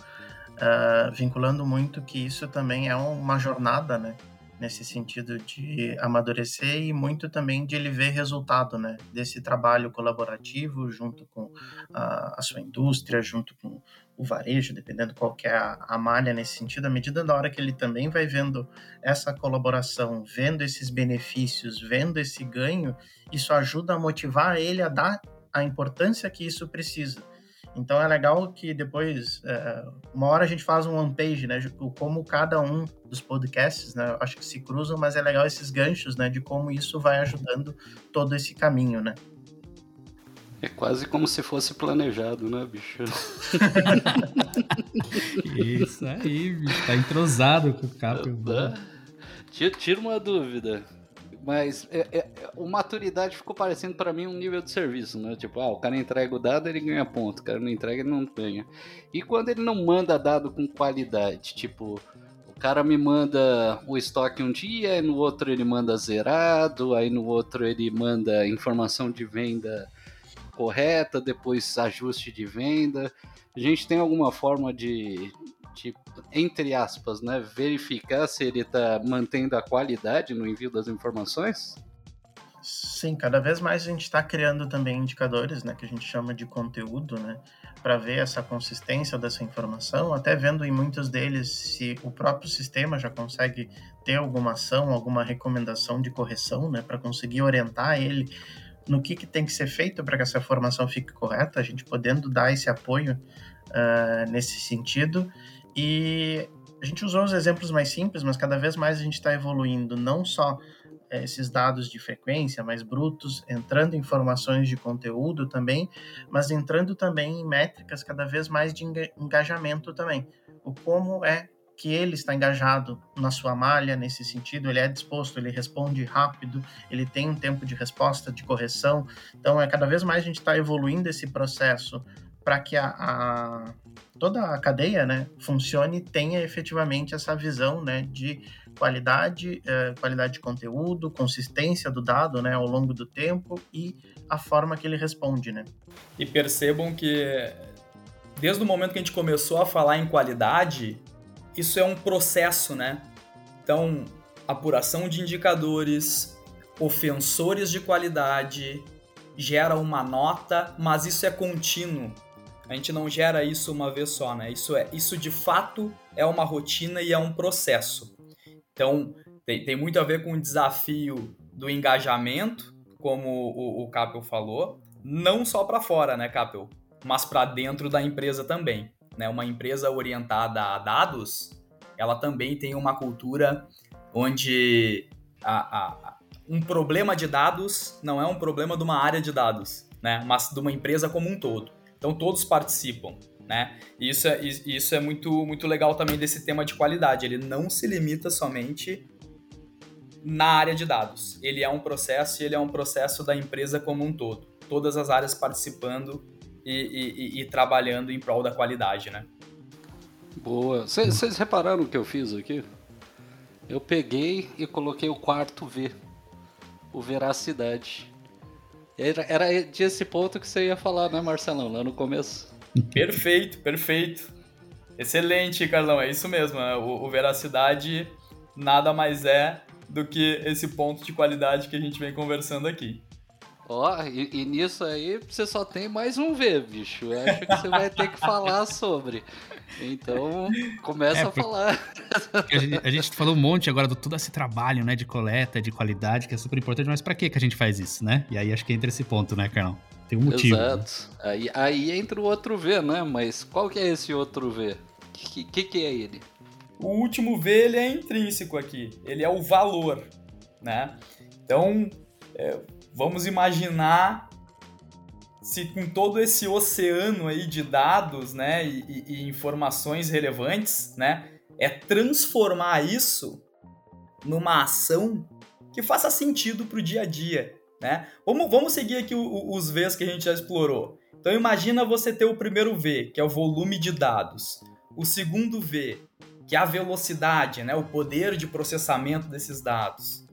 uh, vinculando muito que isso também é uma jornada, né, nesse sentido de amadurecer e muito também de ele ver resultado, né, desse trabalho colaborativo junto com a, a sua indústria, junto com o varejo, dependendo qual que é a, a, malha nesse sentido, à medida da hora que ele também vai vendo essa colaboração, vendo esses benefícios, vendo esse ganho, isso ajuda a motivar ele a dar a importância que isso precisa. Então é legal que depois, é, uma hora a gente faz um one page, né, como cada um dos podcasts, né, acho que se cruzam, mas é legal esses ganchos, né, de como isso vai ajudando todo esse caminho, né. É quase como se fosse planejado, né, bicho? Isso aí, bicho. Tá entrosado com o Capel. Tira uma dúvida. Mas é, é, o maturidade ficou parecendo para mim um nível de serviço, né? Tipo, ah, o cara entrega o dado, ele ganha ponto. O cara não entrega, ele não ganha. E quando ele não manda dado com qualidade, tipo, o cara me manda o estoque um dia, no outro ele manda zerado, aí no outro ele manda informação de venda correta, depois ajuste de venda. A gente tem alguma forma de, de entre aspas, né, verificar se ele está mantendo a qualidade no envio das informações? Sim, cada vez mais a gente está criando também indicadores, né, que a gente chama de conteúdo, né, para ver essa consistência dessa informação, até vendo em muitos deles se o próprio sistema já consegue ter alguma ação, alguma recomendação de correção, né, para conseguir orientar ele no que, que tem que ser feito para que essa formação fique correta, a gente podendo dar esse apoio uh, nesse sentido. E a gente usou os exemplos mais simples, mas cada vez mais a gente está evoluindo não só eh, esses dados de frequência mais brutos, entrando em informações de conteúdo também, mas entrando também em métricas cada vez mais de engajamento também. O como é que ele está engajado na sua malha nesse sentido, ele é disposto, ele responde rápido, ele tem um tempo de resposta, de correção. Então, é cada vez mais a gente está evoluindo esse processo para que a, a, toda a cadeia né, funcione tenha efetivamente essa visão né, de qualidade, eh, qualidade de conteúdo, consistência do dado né, ao longo do tempo e a forma que ele responde. Né. E percebam que desde o momento que a gente começou a falar em qualidade, isso é um processo, né? Então, apuração de indicadores, ofensores de qualidade, gera uma nota, mas isso é contínuo. A gente não gera isso uma vez só, né? Isso é, isso de fato é uma rotina e é um processo. Então, tem, tem muito a ver com o desafio do engajamento, como o, o Capel falou, não só para fora, né, Capel, mas para dentro da empresa também né, uma empresa orientada a dados, ela também tem uma cultura onde a, a, um problema de dados não é um problema de uma área de dados, né, mas de uma empresa como um todo. Então todos participam, né? E isso é, isso é muito, muito legal também desse tema de qualidade. Ele não se limita somente na área de dados. Ele é um processo e ele é um processo da empresa como um todo. Todas as áreas participando e, e, e trabalhando em prol da qualidade, né? Boa. Vocês repararam o que eu fiz aqui? Eu peguei e coloquei o quarto V, o Veracidade. Era, era desse ponto que você ia falar, né, Marcelão, lá no começo. Perfeito, perfeito. Excelente, Carlão, é isso mesmo. Né? O, o Veracidade nada mais é do que esse ponto de qualidade que a gente vem conversando aqui. Ó, e, e, nisso aí você só tem mais um V, bicho. Eu acho que você vai ter que falar sobre. Então, começa é, a falar. A gente, a gente, falou um monte agora do todo esse trabalho, né, de coleta, de qualidade, que é super importante, mas para que que a gente faz isso, né? E aí acho que entra esse ponto, né, Carlão? Tem um motivo. Exato. Né? Aí, aí entra o outro V, né? Mas qual que é esse outro V? O que, que, que é ele? O último V, ele é intrínseco aqui. Ele é o valor, né? Então, é, vamos imaginar se com todo esse oceano aí de dados, né, e, e, informações relevantes, né, é transformar isso numa ação que faça sentido para o dia a dia, né? Vamos, vamos seguir aqui os Vs que a gente já explorou. Então imagina você ter o primeiro V, que é o volume de dados. O segundo V, que é a velocidade, né, o poder de processamento desses dados.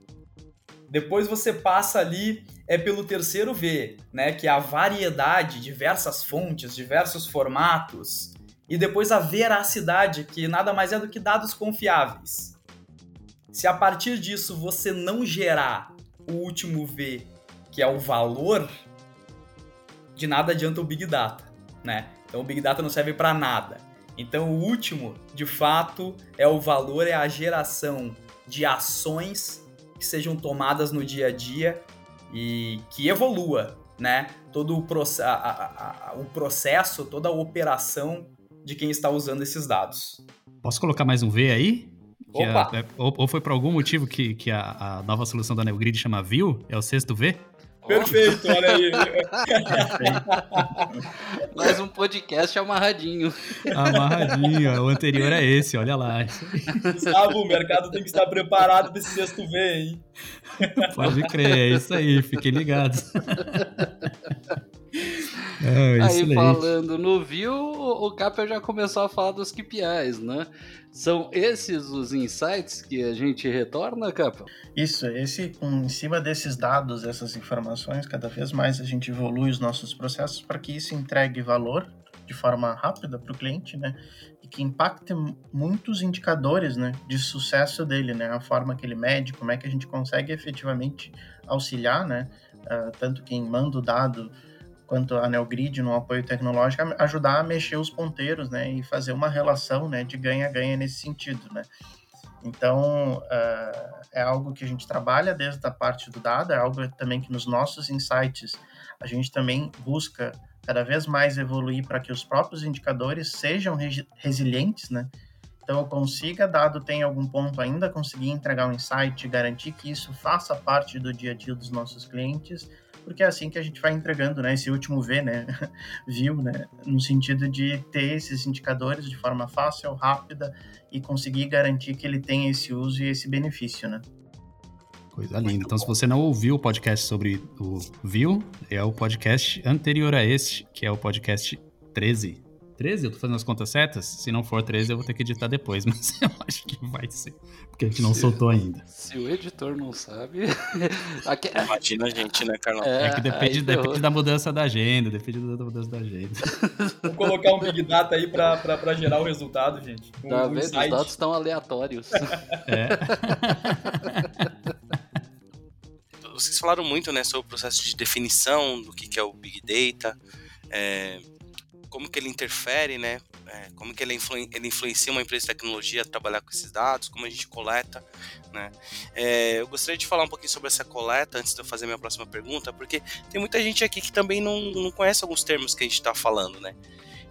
Depois você passa ali é pelo terceiro V, né, que é a variedade, diversas fontes, diversos formatos, e depois a veracidade, que nada mais é do que dados confiáveis. Se a partir disso você não gerar o último V, que é o valor, de nada adianta o Big Data, né? Então o Big Data não serve para nada. Então o último, de fato, é o valor, é a geração de ações que sejam tomadas no dia a dia e que evolua, né? Todo o, a, a, a, o processo, toda a operação de quem está usando esses dados. Posso colocar mais um V aí? Opa. É, ou, ou, foi por algum motivo que, que a, nova solução da NeoGrid chama View? É o sexto V? Perfeito, olha aí. Mais um podcast amarradinho. Amarradinho, o anterior é esse, olha lá. Gustavo, o mercado tem que estar preparado para esse sexto V, hein? Pode crer, é isso aí, fiquem ligados. É, aí falando no View, o Capel já começou a falar dos KPIs, né? São esses os insights que a gente retorna, Capel? Isso, esse, em cima desses dados, essas informações, cada vez mais a gente evolui os nossos processos para que isso entregue valor de forma rápida para o cliente, né? E que impacte muitos indicadores, né? De sucesso dele, né? A forma que ele mede, como é que a gente consegue efetivamente auxiliar, né? Uh, tanto quem manda o dado quanto a NeoGrid no apoio tecnológico, ajudar a mexer os ponteiros, né, e fazer uma relação, né, de ganha-ganha nesse sentido, né. Então, uh, é algo que a gente trabalha desde a parte do dado, é algo também que nos nossos insights a gente também busca cada vez mais evoluir para que os próprios indicadores sejam resilientes, né? Então, eu consiga, dado tem algum ponto ainda, conseguir entregar um insight, garantir que isso faça parte do dia a dia dos nossos clientes porque é assim que a gente vai entregando, né, esse último V, né, viu, né, no sentido de ter esses indicadores de forma fácil, rápida e conseguir garantir que ele tenha esse uso e esse benefício, né. Coisa linda. Então, se você não ouviu o podcast sobre o View, é o podcast anterior a este, que é o podcast 13, 13? Eu tô fazendo as contas certas? Se não for 13, eu vou ter que editar depois, mas eu acho que vai ser. Porque a gente não se, soltou ainda. Se o editor não sabe. Aqui... Imagina a gente, né, Carlão? É, é que depende, depende da mudança da agenda. Depende da mudança da agenda. Vou colocar um Big Data aí pra, pra, pra gerar o resultado, gente. Um, tá vendo? Os dados estão aleatórios. É. Vocês falaram muito né, sobre o processo de definição do que, que é o Big Data. É, como que ele interfere, né? É, como que ele, influ ele, influencia uma empresa de tecnologia a trabalhar com esses dados, como a gente coleta, né? É, eu gostaria de falar um pouquinho sobre essa coleta antes de eu fazer minha próxima pergunta, porque tem muita gente aqui que também não, não conhece alguns termos que a gente está falando, né?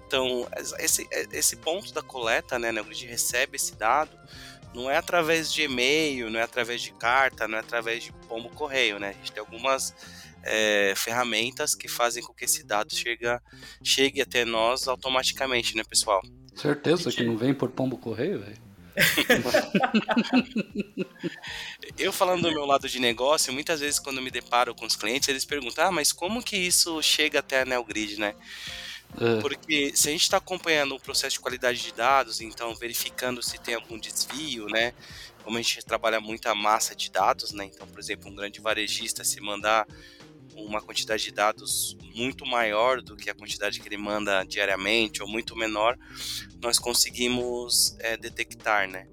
Então, esse, esse ponto da coleta, né, o grid recebe esse dado, não é através de e-mail, não é através de carta, não é através de pombo correio, né? A gente tem algumas é, ferramentas que fazem com que esse dado chega, chegue até nós automaticamente, né, pessoal? Certeza que não vem por pombo correio, velho? eu falando do meu lado de negócio, muitas vezes quando me deparo com os clientes, eles perguntam: ah, mas como que isso chega até a NeoGrid, né? É. Porque se a gente está acompanhando o processo de qualidade de dados, então verificando se tem algum desvio, né? Como a gente trabalha muita massa de dados, né? Então, por exemplo, um grande varejista se mandar uma quantidade de dados muito maior do que a quantidade que ele manda diariamente ou muito menor, nós conseguimos é, detectar, né?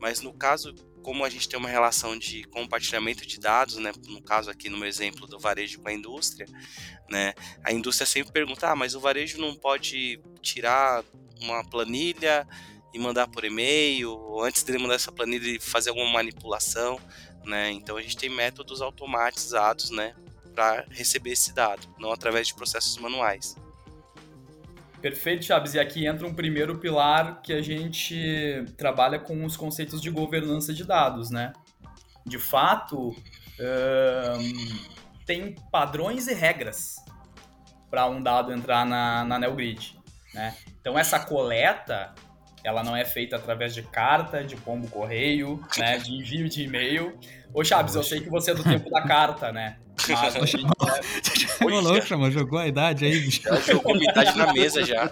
Mas no caso como a gente tem uma relação de compartilhamento de dados, né, no caso aqui no meu exemplo do varejo com a indústria, né, a indústria sempre pergunta, ah, mas o varejo não pode tirar uma planilha e mandar por e-mail, ou antes dele mandar essa planilha e fazer alguma manipulação, né, então a gente tem métodos automatizados, né, para receber esse dado, não através de processos manuais. Perfeito, Chaves. E aqui entra um primeiro pilar que a gente trabalha com os conceitos de governança de dados, né? De fato, tem padrões e regras para um dado entrar na, na NeoGrid, né? Então, essa coleta, ela não é feita através de carta, de pombo correio, né? De envio de e-mail. Ô, Chaves, eu sei que você é do tempo da carta, né? Mas a gente... Ô, louco, chama, jogou a idade aí, bicho. Já jogou metade na mesa já.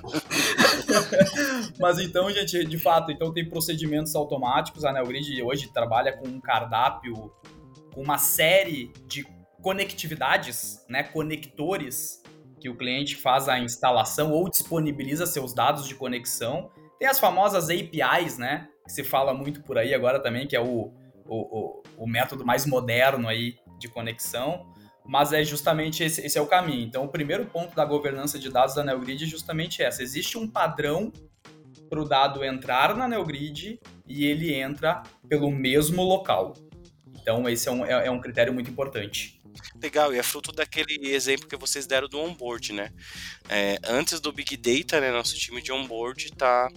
Mas então, gente, de fato, então tem procedimentos automáticos. A NeoGrid hoje trabalha com um cardápio, com uma série de conectividades, né, conectores que o cliente faz a instalação ou disponibiliza seus dados de conexão. Tem as famosas APIs, né, que se fala muito por aí agora também, que é o, o, o, o método mais moderno aí de conexão mas é justamente esse, esse, é o caminho. Então, o primeiro ponto da governança de dados da NeoGrid é justamente essa. Existe um padrão para o dado entrar na NeoGrid e ele entra pelo mesmo local. Então, esse é um, é, é um critério muito importante. Legal, e é fruto daquele exemplo que vocês deram do onboard, né? É, antes do Big Data, né, nosso time de onboard está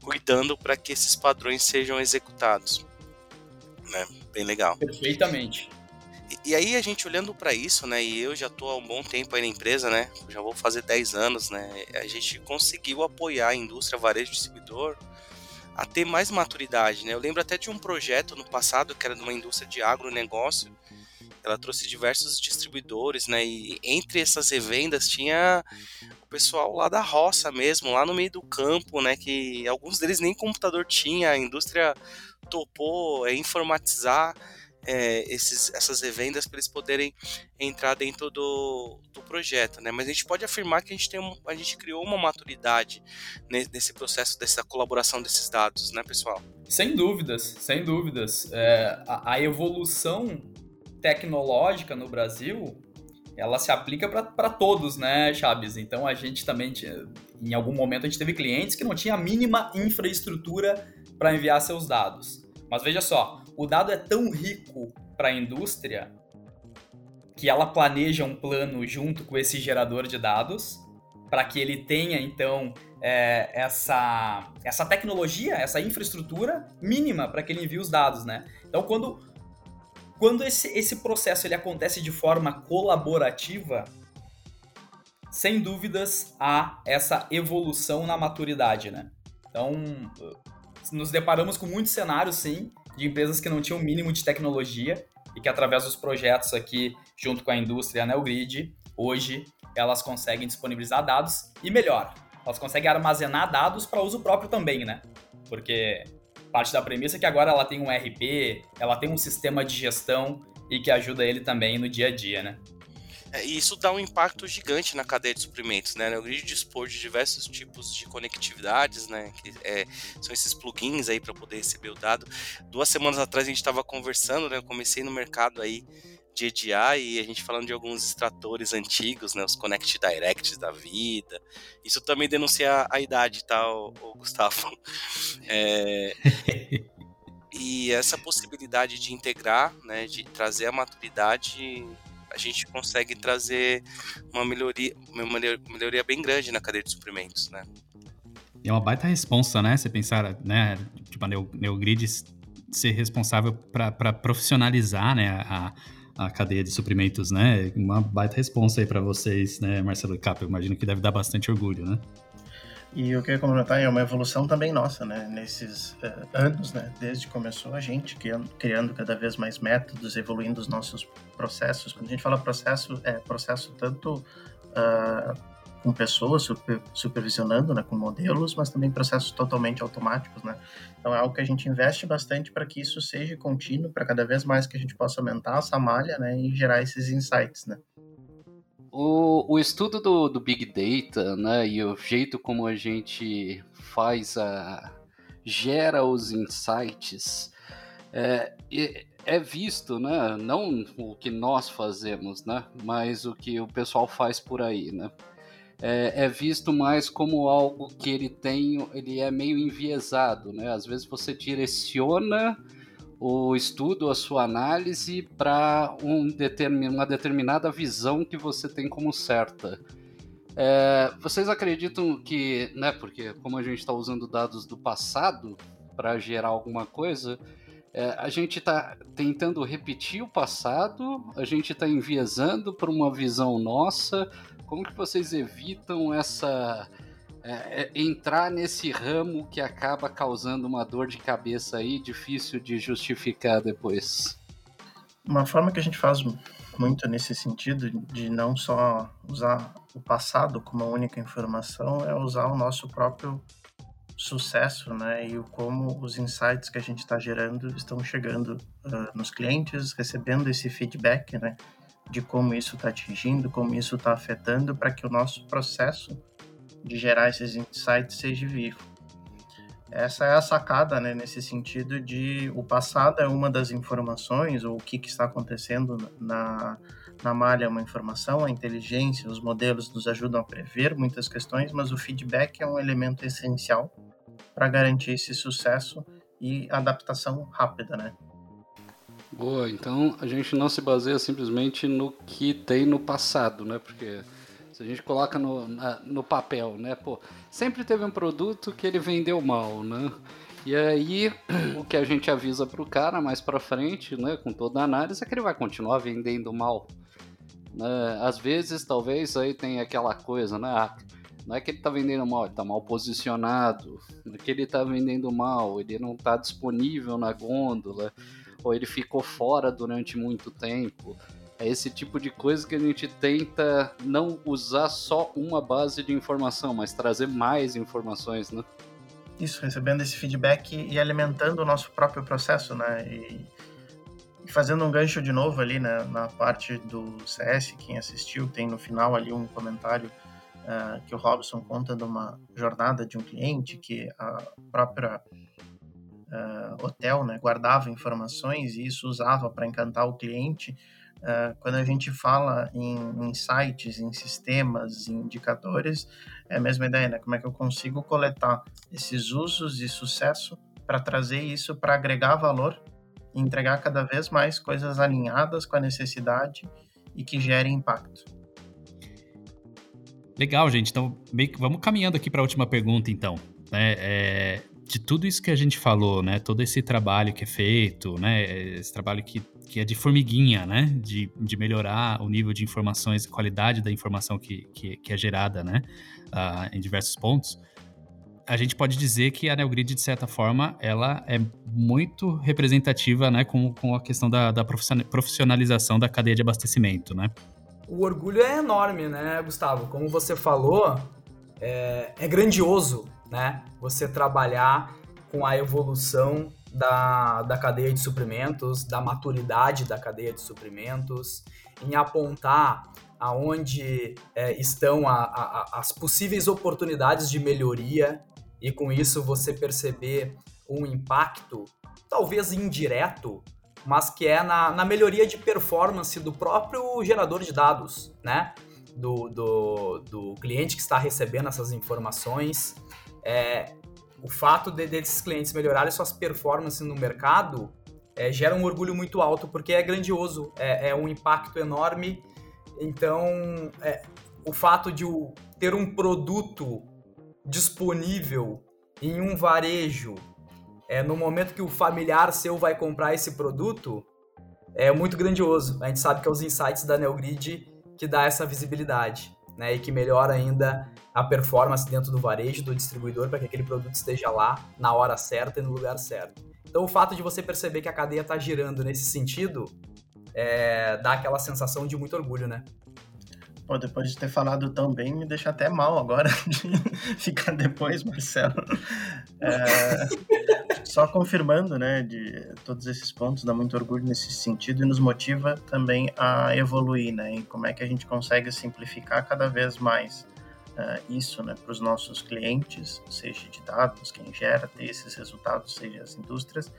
cuidando para que esses padrões sejam executados. Né? Bem legal. Perfeitamente. E aí a gente olhando para isso, né, e eu já tô há um bom tempo aí na empresa, né, já vou fazer 10 anos, né, a gente conseguiu apoiar a indústria varejo distribuidor a ter mais maturidade, né? Eu lembro até de um projeto no passado que era de uma indústria de agronegócio, ela trouxe diversos distribuidores, né, e entre essas revendas tinha o pessoal lá da roça mesmo, lá no meio do campo, né, que alguns deles nem computador tinha, a indústria topou é, informatizar é, esses, essas revendas para eles poderem entrar dentro do, do projeto, né? Mas a gente pode afirmar que a gente, tem um, a gente criou uma maturidade nesse processo dessa colaboração desses dados, né, pessoal? Sem dúvidas, sem dúvidas. É, a, a evolução tecnológica no Brasil ela se aplica para todos, né, Chaves? Então a gente também, em algum momento, a gente teve clientes que não tinha a mínima infraestrutura para enviar seus dados. Mas veja só, o dado é tão rico para a indústria que ela planeja um plano junto com esse gerador de dados para que ele tenha então é, essa, essa tecnologia, essa infraestrutura mínima para que ele envie os dados, né? Então quando, quando esse, esse processo ele acontece de forma colaborativa, sem dúvidas há essa evolução na maturidade, né? Então nos deparamos com muitos cenários, sim, de empresas que não tinham o mínimo de tecnologia e que através dos projetos aqui, junto com a indústria Neogrid, hoje elas conseguem disponibilizar dados e melhor, elas conseguem armazenar dados para uso próprio também, né? Porque parte da premissa é que agora ela tem um RP, ela tem um sistema de gestão e que ajuda ele também no dia a dia, né? É, e isso dá um impacto gigante na cadeia de suprimentos, né? O grid dispor de diversos tipos de conectividades, né? Que é, são esses plugins aí para poder receber o dado. Duas semanas atrás a gente estava conversando, né? Eu comecei no mercado aí de EDI e a gente falando de alguns extratores antigos, né? Os Connect Directs da vida. Isso também denuncia a idade, tá, o, o Gustavo? É... e essa possibilidade de integrar, né? De trazer a maturidade a gente consegue trazer uma melhoria, uma melhoria bem grande na cadeia de suprimentos, né? É uma baita responsa, né? Você pensar, né? Tipo, a Neogrid ser responsável para profissionalizar, né? A, a cadeia de suprimentos, né? Uma baita responsa aí para vocês, né, Marcelo e Cap? Eu imagino que deve dar bastante orgulho, né? E o que eu ia comentar é uma evolução também nossa, né? Nesses uh, anos, né? Desde que começou a gente criando, criando cada vez mais métodos, evoluindo os nossos processos. Quando a gente fala processo, é processo tanto uh, com pessoas super, supervisionando, né? Com modelos, mas também processos totalmente automáticos, né? Então é algo que a gente investe bastante para que isso seja contínuo, para cada vez mais que a gente possa aumentar essa malha, né? E gerar esses insights, né? O, o estudo do, do Big Data, né, e o jeito como a gente faz a gera os insights, é, é visto, né? Não o que nós fazemos, né? Mas o que o pessoal faz por aí, né? É, é, visto mais como algo que ele tem, ele é meio enviesado, né? Às vezes você direciona o estudo, a sua análise para um determin, uma determinada visão que você tem como certa. É, vocês acreditam que, né? Porque como a gente está usando dados do passado para gerar alguma coisa, é, a gente está tentando repetir o passado, a gente está enviesando para uma visão nossa. Como que vocês evitam essa é, é, entrar nesse ramo que acaba causando uma dor de cabeça aí difícil de justificar depois? Uma forma que a gente faz muito nesse sentido de não só usar o passado como a única informação é usar o nosso próprio sucesso, né, e o como os insights que a gente está gerando estão chegando uh, nos clientes, recebendo esse feedback, né, de como isso está atingindo, como isso está afetando, para que o nosso processo de gerar esses insights seja vivo. Essa é a sacada, né, nesse sentido de o passado é uma das informações, ou o que, que está acontecendo na, na malha é uma informação, a inteligência, os modelos nos ajudam a prever muitas questões, mas o feedback é um elemento essencial para garantir esse sucesso e adaptação rápida, né? Boa, então a gente não se baseia simplesmente no que tem no passado, né? Porque se a gente coloca no, na, no papel, né? Pô, sempre teve um produto que ele vendeu mal, né? E aí, o que a gente avisa para o cara mais para frente, né, com toda a análise, é que ele vai continuar vendendo mal. Né? Às vezes, talvez, aí tem aquela coisa, né? Ah, não é que ele está vendendo mal, ele está mal posicionado. Não é que ele está vendendo mal, ele não está disponível na gôndola, ou ele ficou fora durante muito tempo. É esse tipo de coisa que a gente tenta não usar só uma base de informação, mas trazer mais informações, né? Isso, recebendo esse feedback e alimentando o nosso próprio processo, né? E, fazendo um gancho de novo ali né, na parte do CS, quem assistiu, tem no final ali um comentário uh, que o Robson conta de uma jornada de um cliente que a própria uh, hotel né, guardava informações e isso usava para encantar o cliente. Uh, quando a gente fala em, em sites, em sistemas, em indicadores, é a mesma ideia, né? Como é que eu consigo coletar esses usos e sucesso para trazer isso para agregar valor e entregar cada vez mais coisas alinhadas com a necessidade e que gerem impacto. Legal, gente. Então, que, vamos caminhando aqui para a última pergunta, então. Né? É, de tudo isso que a gente falou, né? Todo esse trabalho que é feito, né? Esse trabalho que, que é de formiguinha, né? De, de melhorar o nível de informações, qualidade da informação que, que, que é gerada, né? Uh, em diversos pontos. A gente pode dizer que a NeoGrid, de certa forma, ela é muito representativa, né? Com, com a questão da, da profissionalização da cadeia de abastecimento, né? o orgulho é enorme, né, Gustavo? Como você falou, é, é grandioso, né? Você trabalhar com a evolução da, da cadeia de suprimentos, da maturidade da cadeia de suprimentos, em apontar aonde é, estão a, a, as possíveis oportunidades de melhoria e com isso você perceber um impacto, talvez indireto, mas que é na, na melhoria de performance do próprio gerador de dados, né? Do, do, do cliente que está recebendo essas informações. É, o fato de, desses clientes melhorarem suas performances no mercado é, gera um orgulho muito alto, porque é grandioso, é, é um impacto enorme. Então, é, o fato de o, ter um produto disponível em um varejo é, no momento que o familiar seu vai comprar esse produto, é muito grandioso. A gente sabe que é os insights da Neogrid que dá essa visibilidade, né? E que melhora ainda a performance dentro do varejo, do distribuidor, para que aquele produto esteja lá na hora certa e no lugar certo. Então, o fato de você perceber que a cadeia está girando nesse sentido é, dá aquela sensação de muito orgulho, né? Pô, depois de ter falado tão bem, me deixa até mal agora de ficar depois, Marcelo. É, só confirmando, né, de todos esses pontos, dá muito orgulho nesse sentido e nos motiva também a evoluir, né, em como é que a gente consegue simplificar cada vez mais uh, isso né, para os nossos clientes, seja de dados, quem gera, ter esses resultados, seja as indústrias,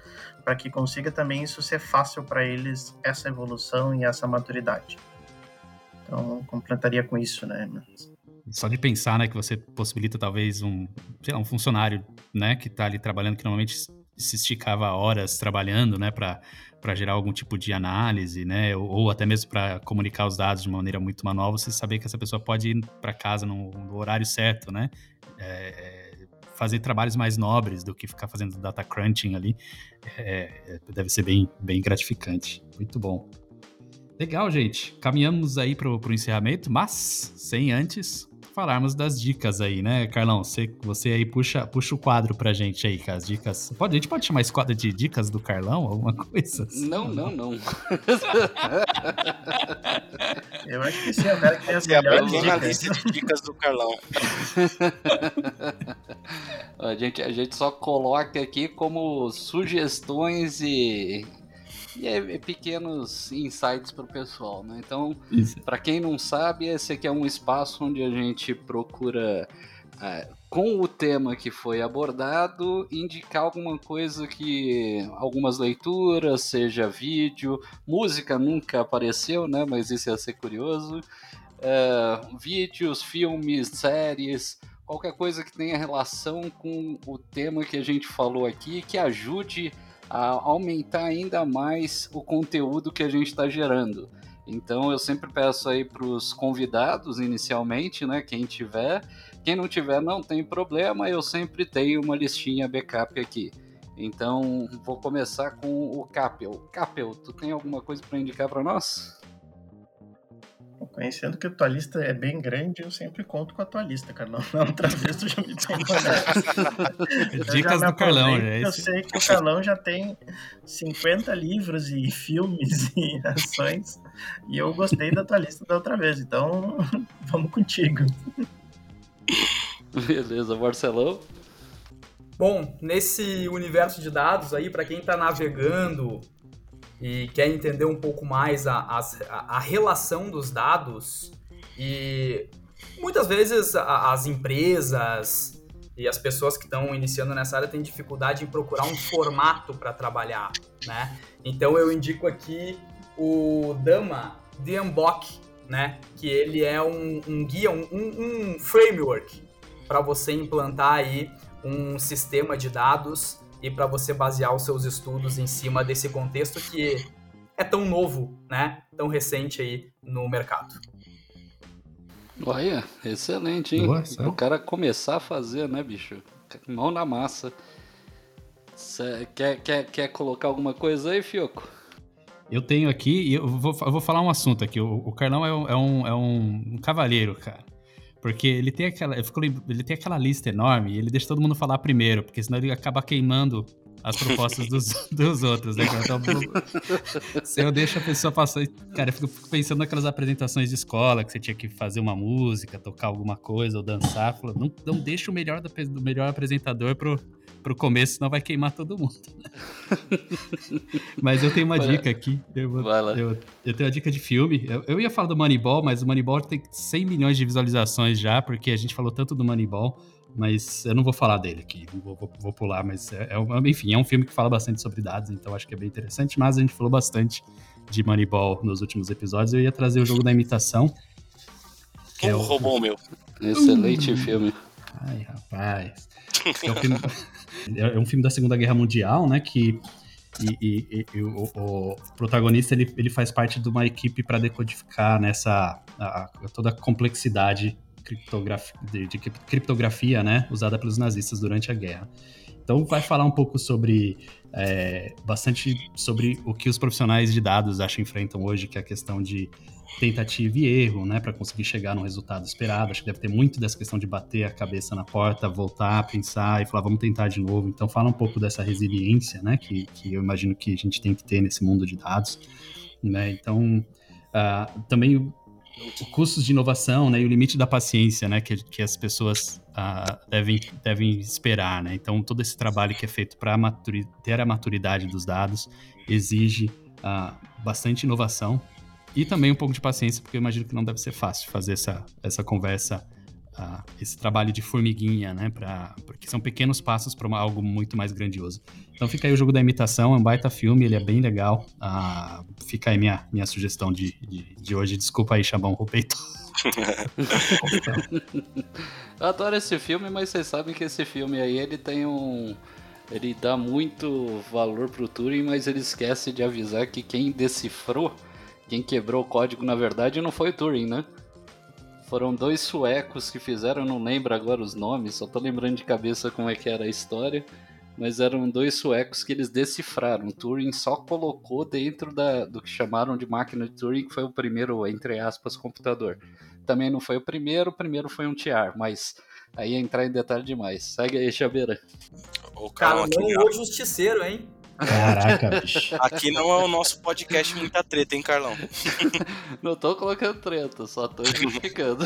para que consiga também isso ser fácil para eles, essa evolução e essa maturidade. Então, completaria com isso, né? Só de pensar, né, que você possibilita talvez um, lá, um funcionário, né, que está ali trabalhando, que normalmente se esticava horas trabalhando, né, para gerar algum tipo de análise, né, ou, ou até mesmo para comunicar os dados de uma maneira muito manual, você saber que essa pessoa pode ir para casa no, no, horário certo, né, é, fazer trabalhos mais nobres do que ficar fazendo data crunching ali, é, deve ser bem, bem gratificante. Muito bom. Legal, gente. Caminhamos aí para o encerramento, mas sem antes falarmos das dicas aí, né, Carlão? Você, você aí puxa, puxa o quadro pra gente aí, com as dicas. Pode, a gente pode chamar esse quadro de dicas do Carlão? Alguma coisa assim? Não, não, não. Eu acho que sim, é o cara que tem as melhores dicas. na lista de dicas do Carlão. a, gente, a gente só coloca aqui como sugestões e e é, pequenos insights para o pessoal, né? Então, para quem não sabe, esse aqui é um espaço onde a gente procura, é, com o tema que foi abordado, indicar alguma coisa que. algumas leituras, seja vídeo, música nunca apareceu, né? Mas isso ia ser curioso. É, vídeos, filmes, séries, qualquer coisa que tenha relação com o tema que a gente falou aqui, que ajude a aumentar ainda mais o conteúdo que a gente está gerando. Então eu sempre peço aí para os convidados inicialmente, né? Quem tiver, quem não tiver não tem problema, eu sempre tenho uma listinha backup aqui. Então vou começar com o Capel. Capel, tu tem alguma coisa para indicar para nós? Conhecendo que a tua lista é bem grande, eu sempre conto com a tua lista, Carlão. Na outra vez tu já me tomou Dicas do Carlão, é Eu sei que o Carlão já tem 50 livros e filmes e ações, e eu gostei da tua lista da outra vez, então vamos contigo. Beleza, Marcelão. Bom, nesse universo de dados aí, para quem está navegando e quer entender um pouco mais a, a, a relação dos dados e muitas vezes a, as empresas e as pessoas que estão iniciando nessa área têm dificuldade em procurar um formato para trabalhar, né? Então eu indico aqui o Dama Diambok, né? Que ele é um, um guia, um, um framework para você implantar aí um sistema de dados e para você basear os seus estudos em cima desse contexto que é tão novo, né? Tão recente aí no mercado. Olha, excelente, hein? Nossa. O cara começar a fazer, né, bicho? Mão na massa. Cê quer, quer, quer colocar alguma coisa aí, Fioco? Eu tenho aqui, e eu vou, eu vou falar um assunto aqui. O, o Carlão é um, é um, é um cavalheiro, cara. Porque ele tem aquela. Ele tem aquela lista enorme e ele deixa todo mundo falar primeiro, porque senão ele acaba queimando as propostas dos, dos outros, né? Então, se eu deixo a pessoa passar. Cara, eu fico pensando naquelas apresentações de escola que você tinha que fazer uma música, tocar alguma coisa ou dançar. Falo, não, não deixa o melhor do, do melhor apresentador pro, pro começo, senão vai queimar todo mundo. mas eu tenho uma vai dica aqui. Eu, vou, eu, eu, tenho uma dica de filme. Eu, eu, ia falar do Moneyball, mas o Moneyball tem 100 milhões de visualizações já, porque a gente falou tanto do Moneyball. Mas eu não vou falar dele aqui, vou, vou, vou pular, mas é, é, enfim, é um filme que fala bastante sobre dados, então acho que é bem interessante. Mas a gente falou bastante de Moneyball nos últimos episódios. Eu ia trazer o jogo da imitação. Que é o... roubou o meu. Excelente uh, filme. Ai, rapaz. É um filme, é um filme da Segunda Guerra Mundial, né? Que e, e, e o, o, protagonista ele, ele faz parte de uma equipe para decodificar nessa a, a, toda a complexidade de, de, criptografia né, usada pelos nazistas durante a guerra. Então vai falar um pouco sobre é, bastante sobre o que os profissionais de dados acham enfrentam hoje, que é a questão de tentativa e erro, né, para conseguir chegar no resultado esperado. Acho que deve ter muito dessa questão de bater a cabeça na porta, voltar, pensar e falar, vamos tentar de novo. Então, fala um pouco dessa resiliência, né, que, que eu imagino que a gente tem que ter nesse mundo de dados. Né? Então, uh, também custos de inovação, né, e o limite da paciência, né, que, que as pessoas uh, devem, devem esperar, né. Então, todo esse trabalho que é feito para ter a maturidade dos dados exige uh, bastante inovação e também um pouco de paciência, porque eu imagino que não deve ser fácil fazer essa, essa conversa uh, esse trabalho de formiguinha, né? Pra, porque são pequenos passos para algo muito mais grandioso. Então fica aí o jogo da imitação, é um baita filme, ele é bem legal. Uh, fica aí minha, minha sugestão de, de, de hoje. Desculpa aí, Chabão, roubei Eu adoro esse filme, mas vocês sabem que esse filme aí ele tem um. Ele dá muito valor pro Turing, mas ele esquece de avisar que quem decifrou, quem quebrou o código na verdade não foi o Turing, né? Foram dois suecos que fizeram, eu não lembro agora os nomes, só tô lembrando de cabeça como é que era a história. Mas eram dois suecos que eles decifraram. O Turing só colocou dentro da, do que chamaram de máquina de Turing, que foi o primeiro, entre aspas, computador. Também não foi o primeiro, o primeiro foi um TIAR, mas aí é entrar em detalhe demais. Segue aí, Chaveira. O cara não é o justiceiro, hein? Caraca, bicho. Aqui não é o nosso podcast muita treta, hein, Carlão? não tô colocando treta, só tô justificando.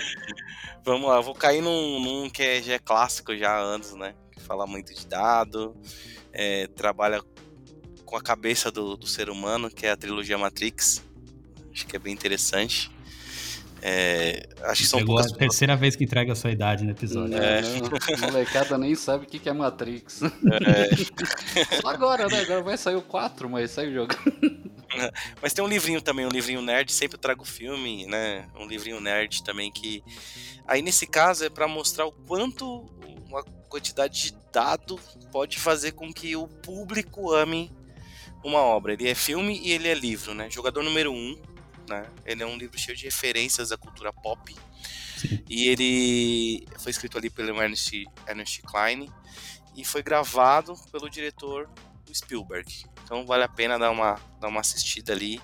Vamos lá, vou cair num, num que é, já é clássico já há anos, né? Que fala muito de dado, é, trabalha com a cabeça do, do ser humano, que é a trilogia Matrix. Acho que é bem interessante. É, acho que são Pegou poucas... a terceira vez que entrega a sua idade no episódio. É. Não, molecada nem sabe o que é Matrix. É. Só agora, né? Agora vai sair o 4, mas segue jogando. Mas tem um livrinho também, um livrinho nerd, sempre trago filme, né? Um livrinho nerd também que. Aí nesse caso é para mostrar o quanto uma quantidade de dado pode fazer com que o público ame uma obra. Ele é filme e ele é livro, né? Jogador número 1, um, né? Ele é um livro cheio de referências à cultura pop. Sim. E ele foi escrito ali pelo Ernest, Ernest Klein e foi gravado pelo diretor Spielberg. Então vale a pena dar uma, dar uma assistida ali.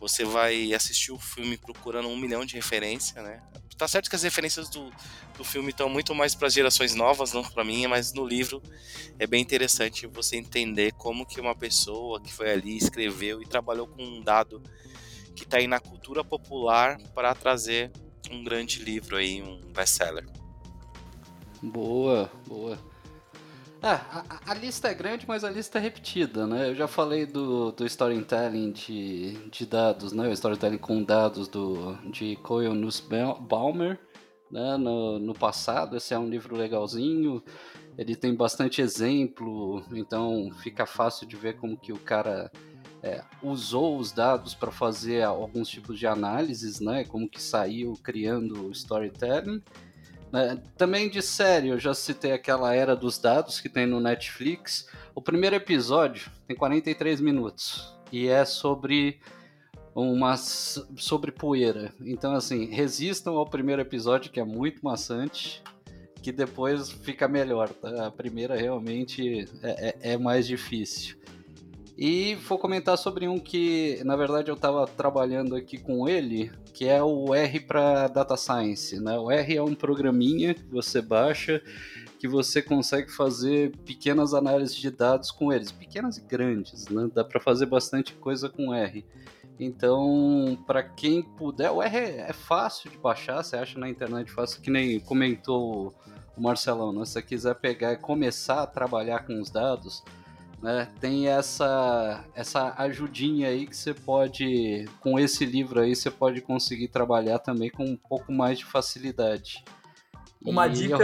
Você vai assistir o filme procurando um milhão de referências, né? Tá certo que as referências do, do filme estão muito mais para as gerações novas, não para mim, mas no livro é bem interessante você entender como que uma pessoa que foi ali escreveu e trabalhou com um dado que está aí na cultura popular para trazer um grande livro aí, um best-seller. Boa, boa. Ah, a, a, lista é grande, mas a lista é repetida, né? Eu já falei do, do storytelling de, de dados, né? O storytelling com dados do, de Coyle Nussbaumer, né? No, no passado. Esse é um livro legalzinho. Ele tem bastante exemplo, então fica fácil de ver como que o cara é, usou os dados para fazer alguns tipos de análises, né? Como que saiu criando o storytelling. É, também de série, eu já citei aquela Era dos Dados que tem no Netflix. O primeiro episódio tem 43 minutos e é sobre uma sobre poeira. Então assim, resistam ao primeiro episódio que é muito maçante, que depois fica melhor. Tá? A primeira realmente é, é, é mais difícil. E vou comentar sobre um que, na verdade, eu estava trabalhando aqui com ele, que é o R para Data Science. Né? O R é um programinha que você baixa que você consegue fazer pequenas análises de dados com eles, pequenas e grandes, né? Dá para fazer bastante coisa com R. Então, para quem puder, o R é fácil de baixar, você acha na internet fácil, que nem comentou o Marcelão, né? Se você quiser pegar e começar a trabalhar com os dados, né? Tem essa essa ajudinha aí que você pode com esse livro aí você pode conseguir trabalhar também com um pouco mais de facilidade. Uma e dica,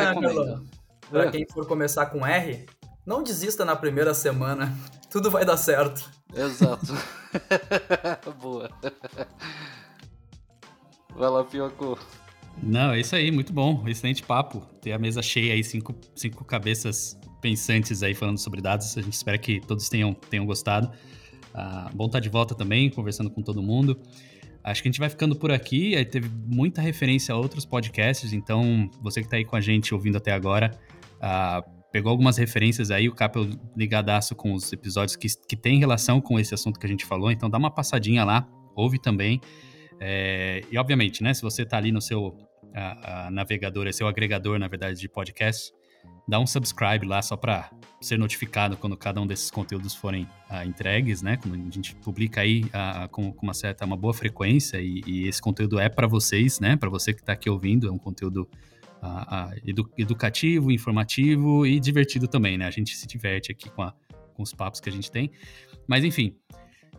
para é. quem for começar com R, não desista na primeira semana. Tudo vai dar certo. Exato. Boa. Vai lá, Pioco. Não, é isso aí, muito bom. Excelente papo. Ter a mesa cheia aí, cinco, cinco cabeças pensantes aí falando sobre dados. A gente espera que todos tenham, tenham gostado. Ah, bom estar de volta também, conversando com todo mundo. Acho que a gente vai ficando por aqui. Aí teve muita referência a outros podcasts, então você que está aí com a gente ouvindo até agora, ah, pegou algumas referências aí, o Capel ligadaço com os episódios que, que tem relação com esse assunto que a gente falou, então dá uma passadinha lá, ouve também. É, e obviamente, né, se você está ali no seu a, a navegador, é seu agregador, na verdade, de podcast, dá um subscribe lá só para ser notificado quando cada um desses conteúdos forem uh, entregues, né? Quando a gente publica aí uh, com, com, uma certa, uma boa frequência e, e esse conteúdo é para vocês, né? Para você que está aqui ouvindo, é um conteúdo edu educativo, informativo e divertido também, né? A gente se diverte aqui com, a, com os papos que a gente tem. Mas enfim,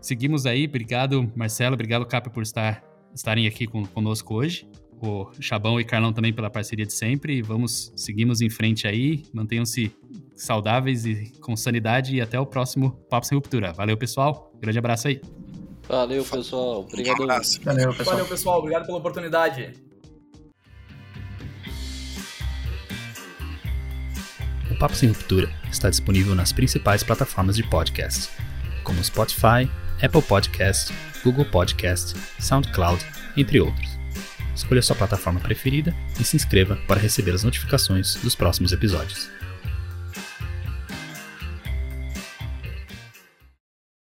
seguimos aí. Obrigado, Marcelo. Obrigado, Capa, por estar estarem aqui com, conosco hoje. O Chabão e Carlão também pela parceria de sempre. Vamos, seguimos em frente aí. Mantenham-se saudáveis e com sanidade. E até o próximo Papo Sem Ruptura. Valeu, pessoal. Grande abraço aí. Valeu, pessoal. Obrigado. Um abraço. Valeu, pessoal. Valeu, pessoal. Obrigado pela oportunidade. O Papo Sem Ruptura está disponível nas principais plataformas de podcast, como Spotify, Apple Podcast, Google Podcast, SoundCloud, entre outros. Escolha sua plataforma preferida e se inscreva para receber as notificações dos próximos episódios.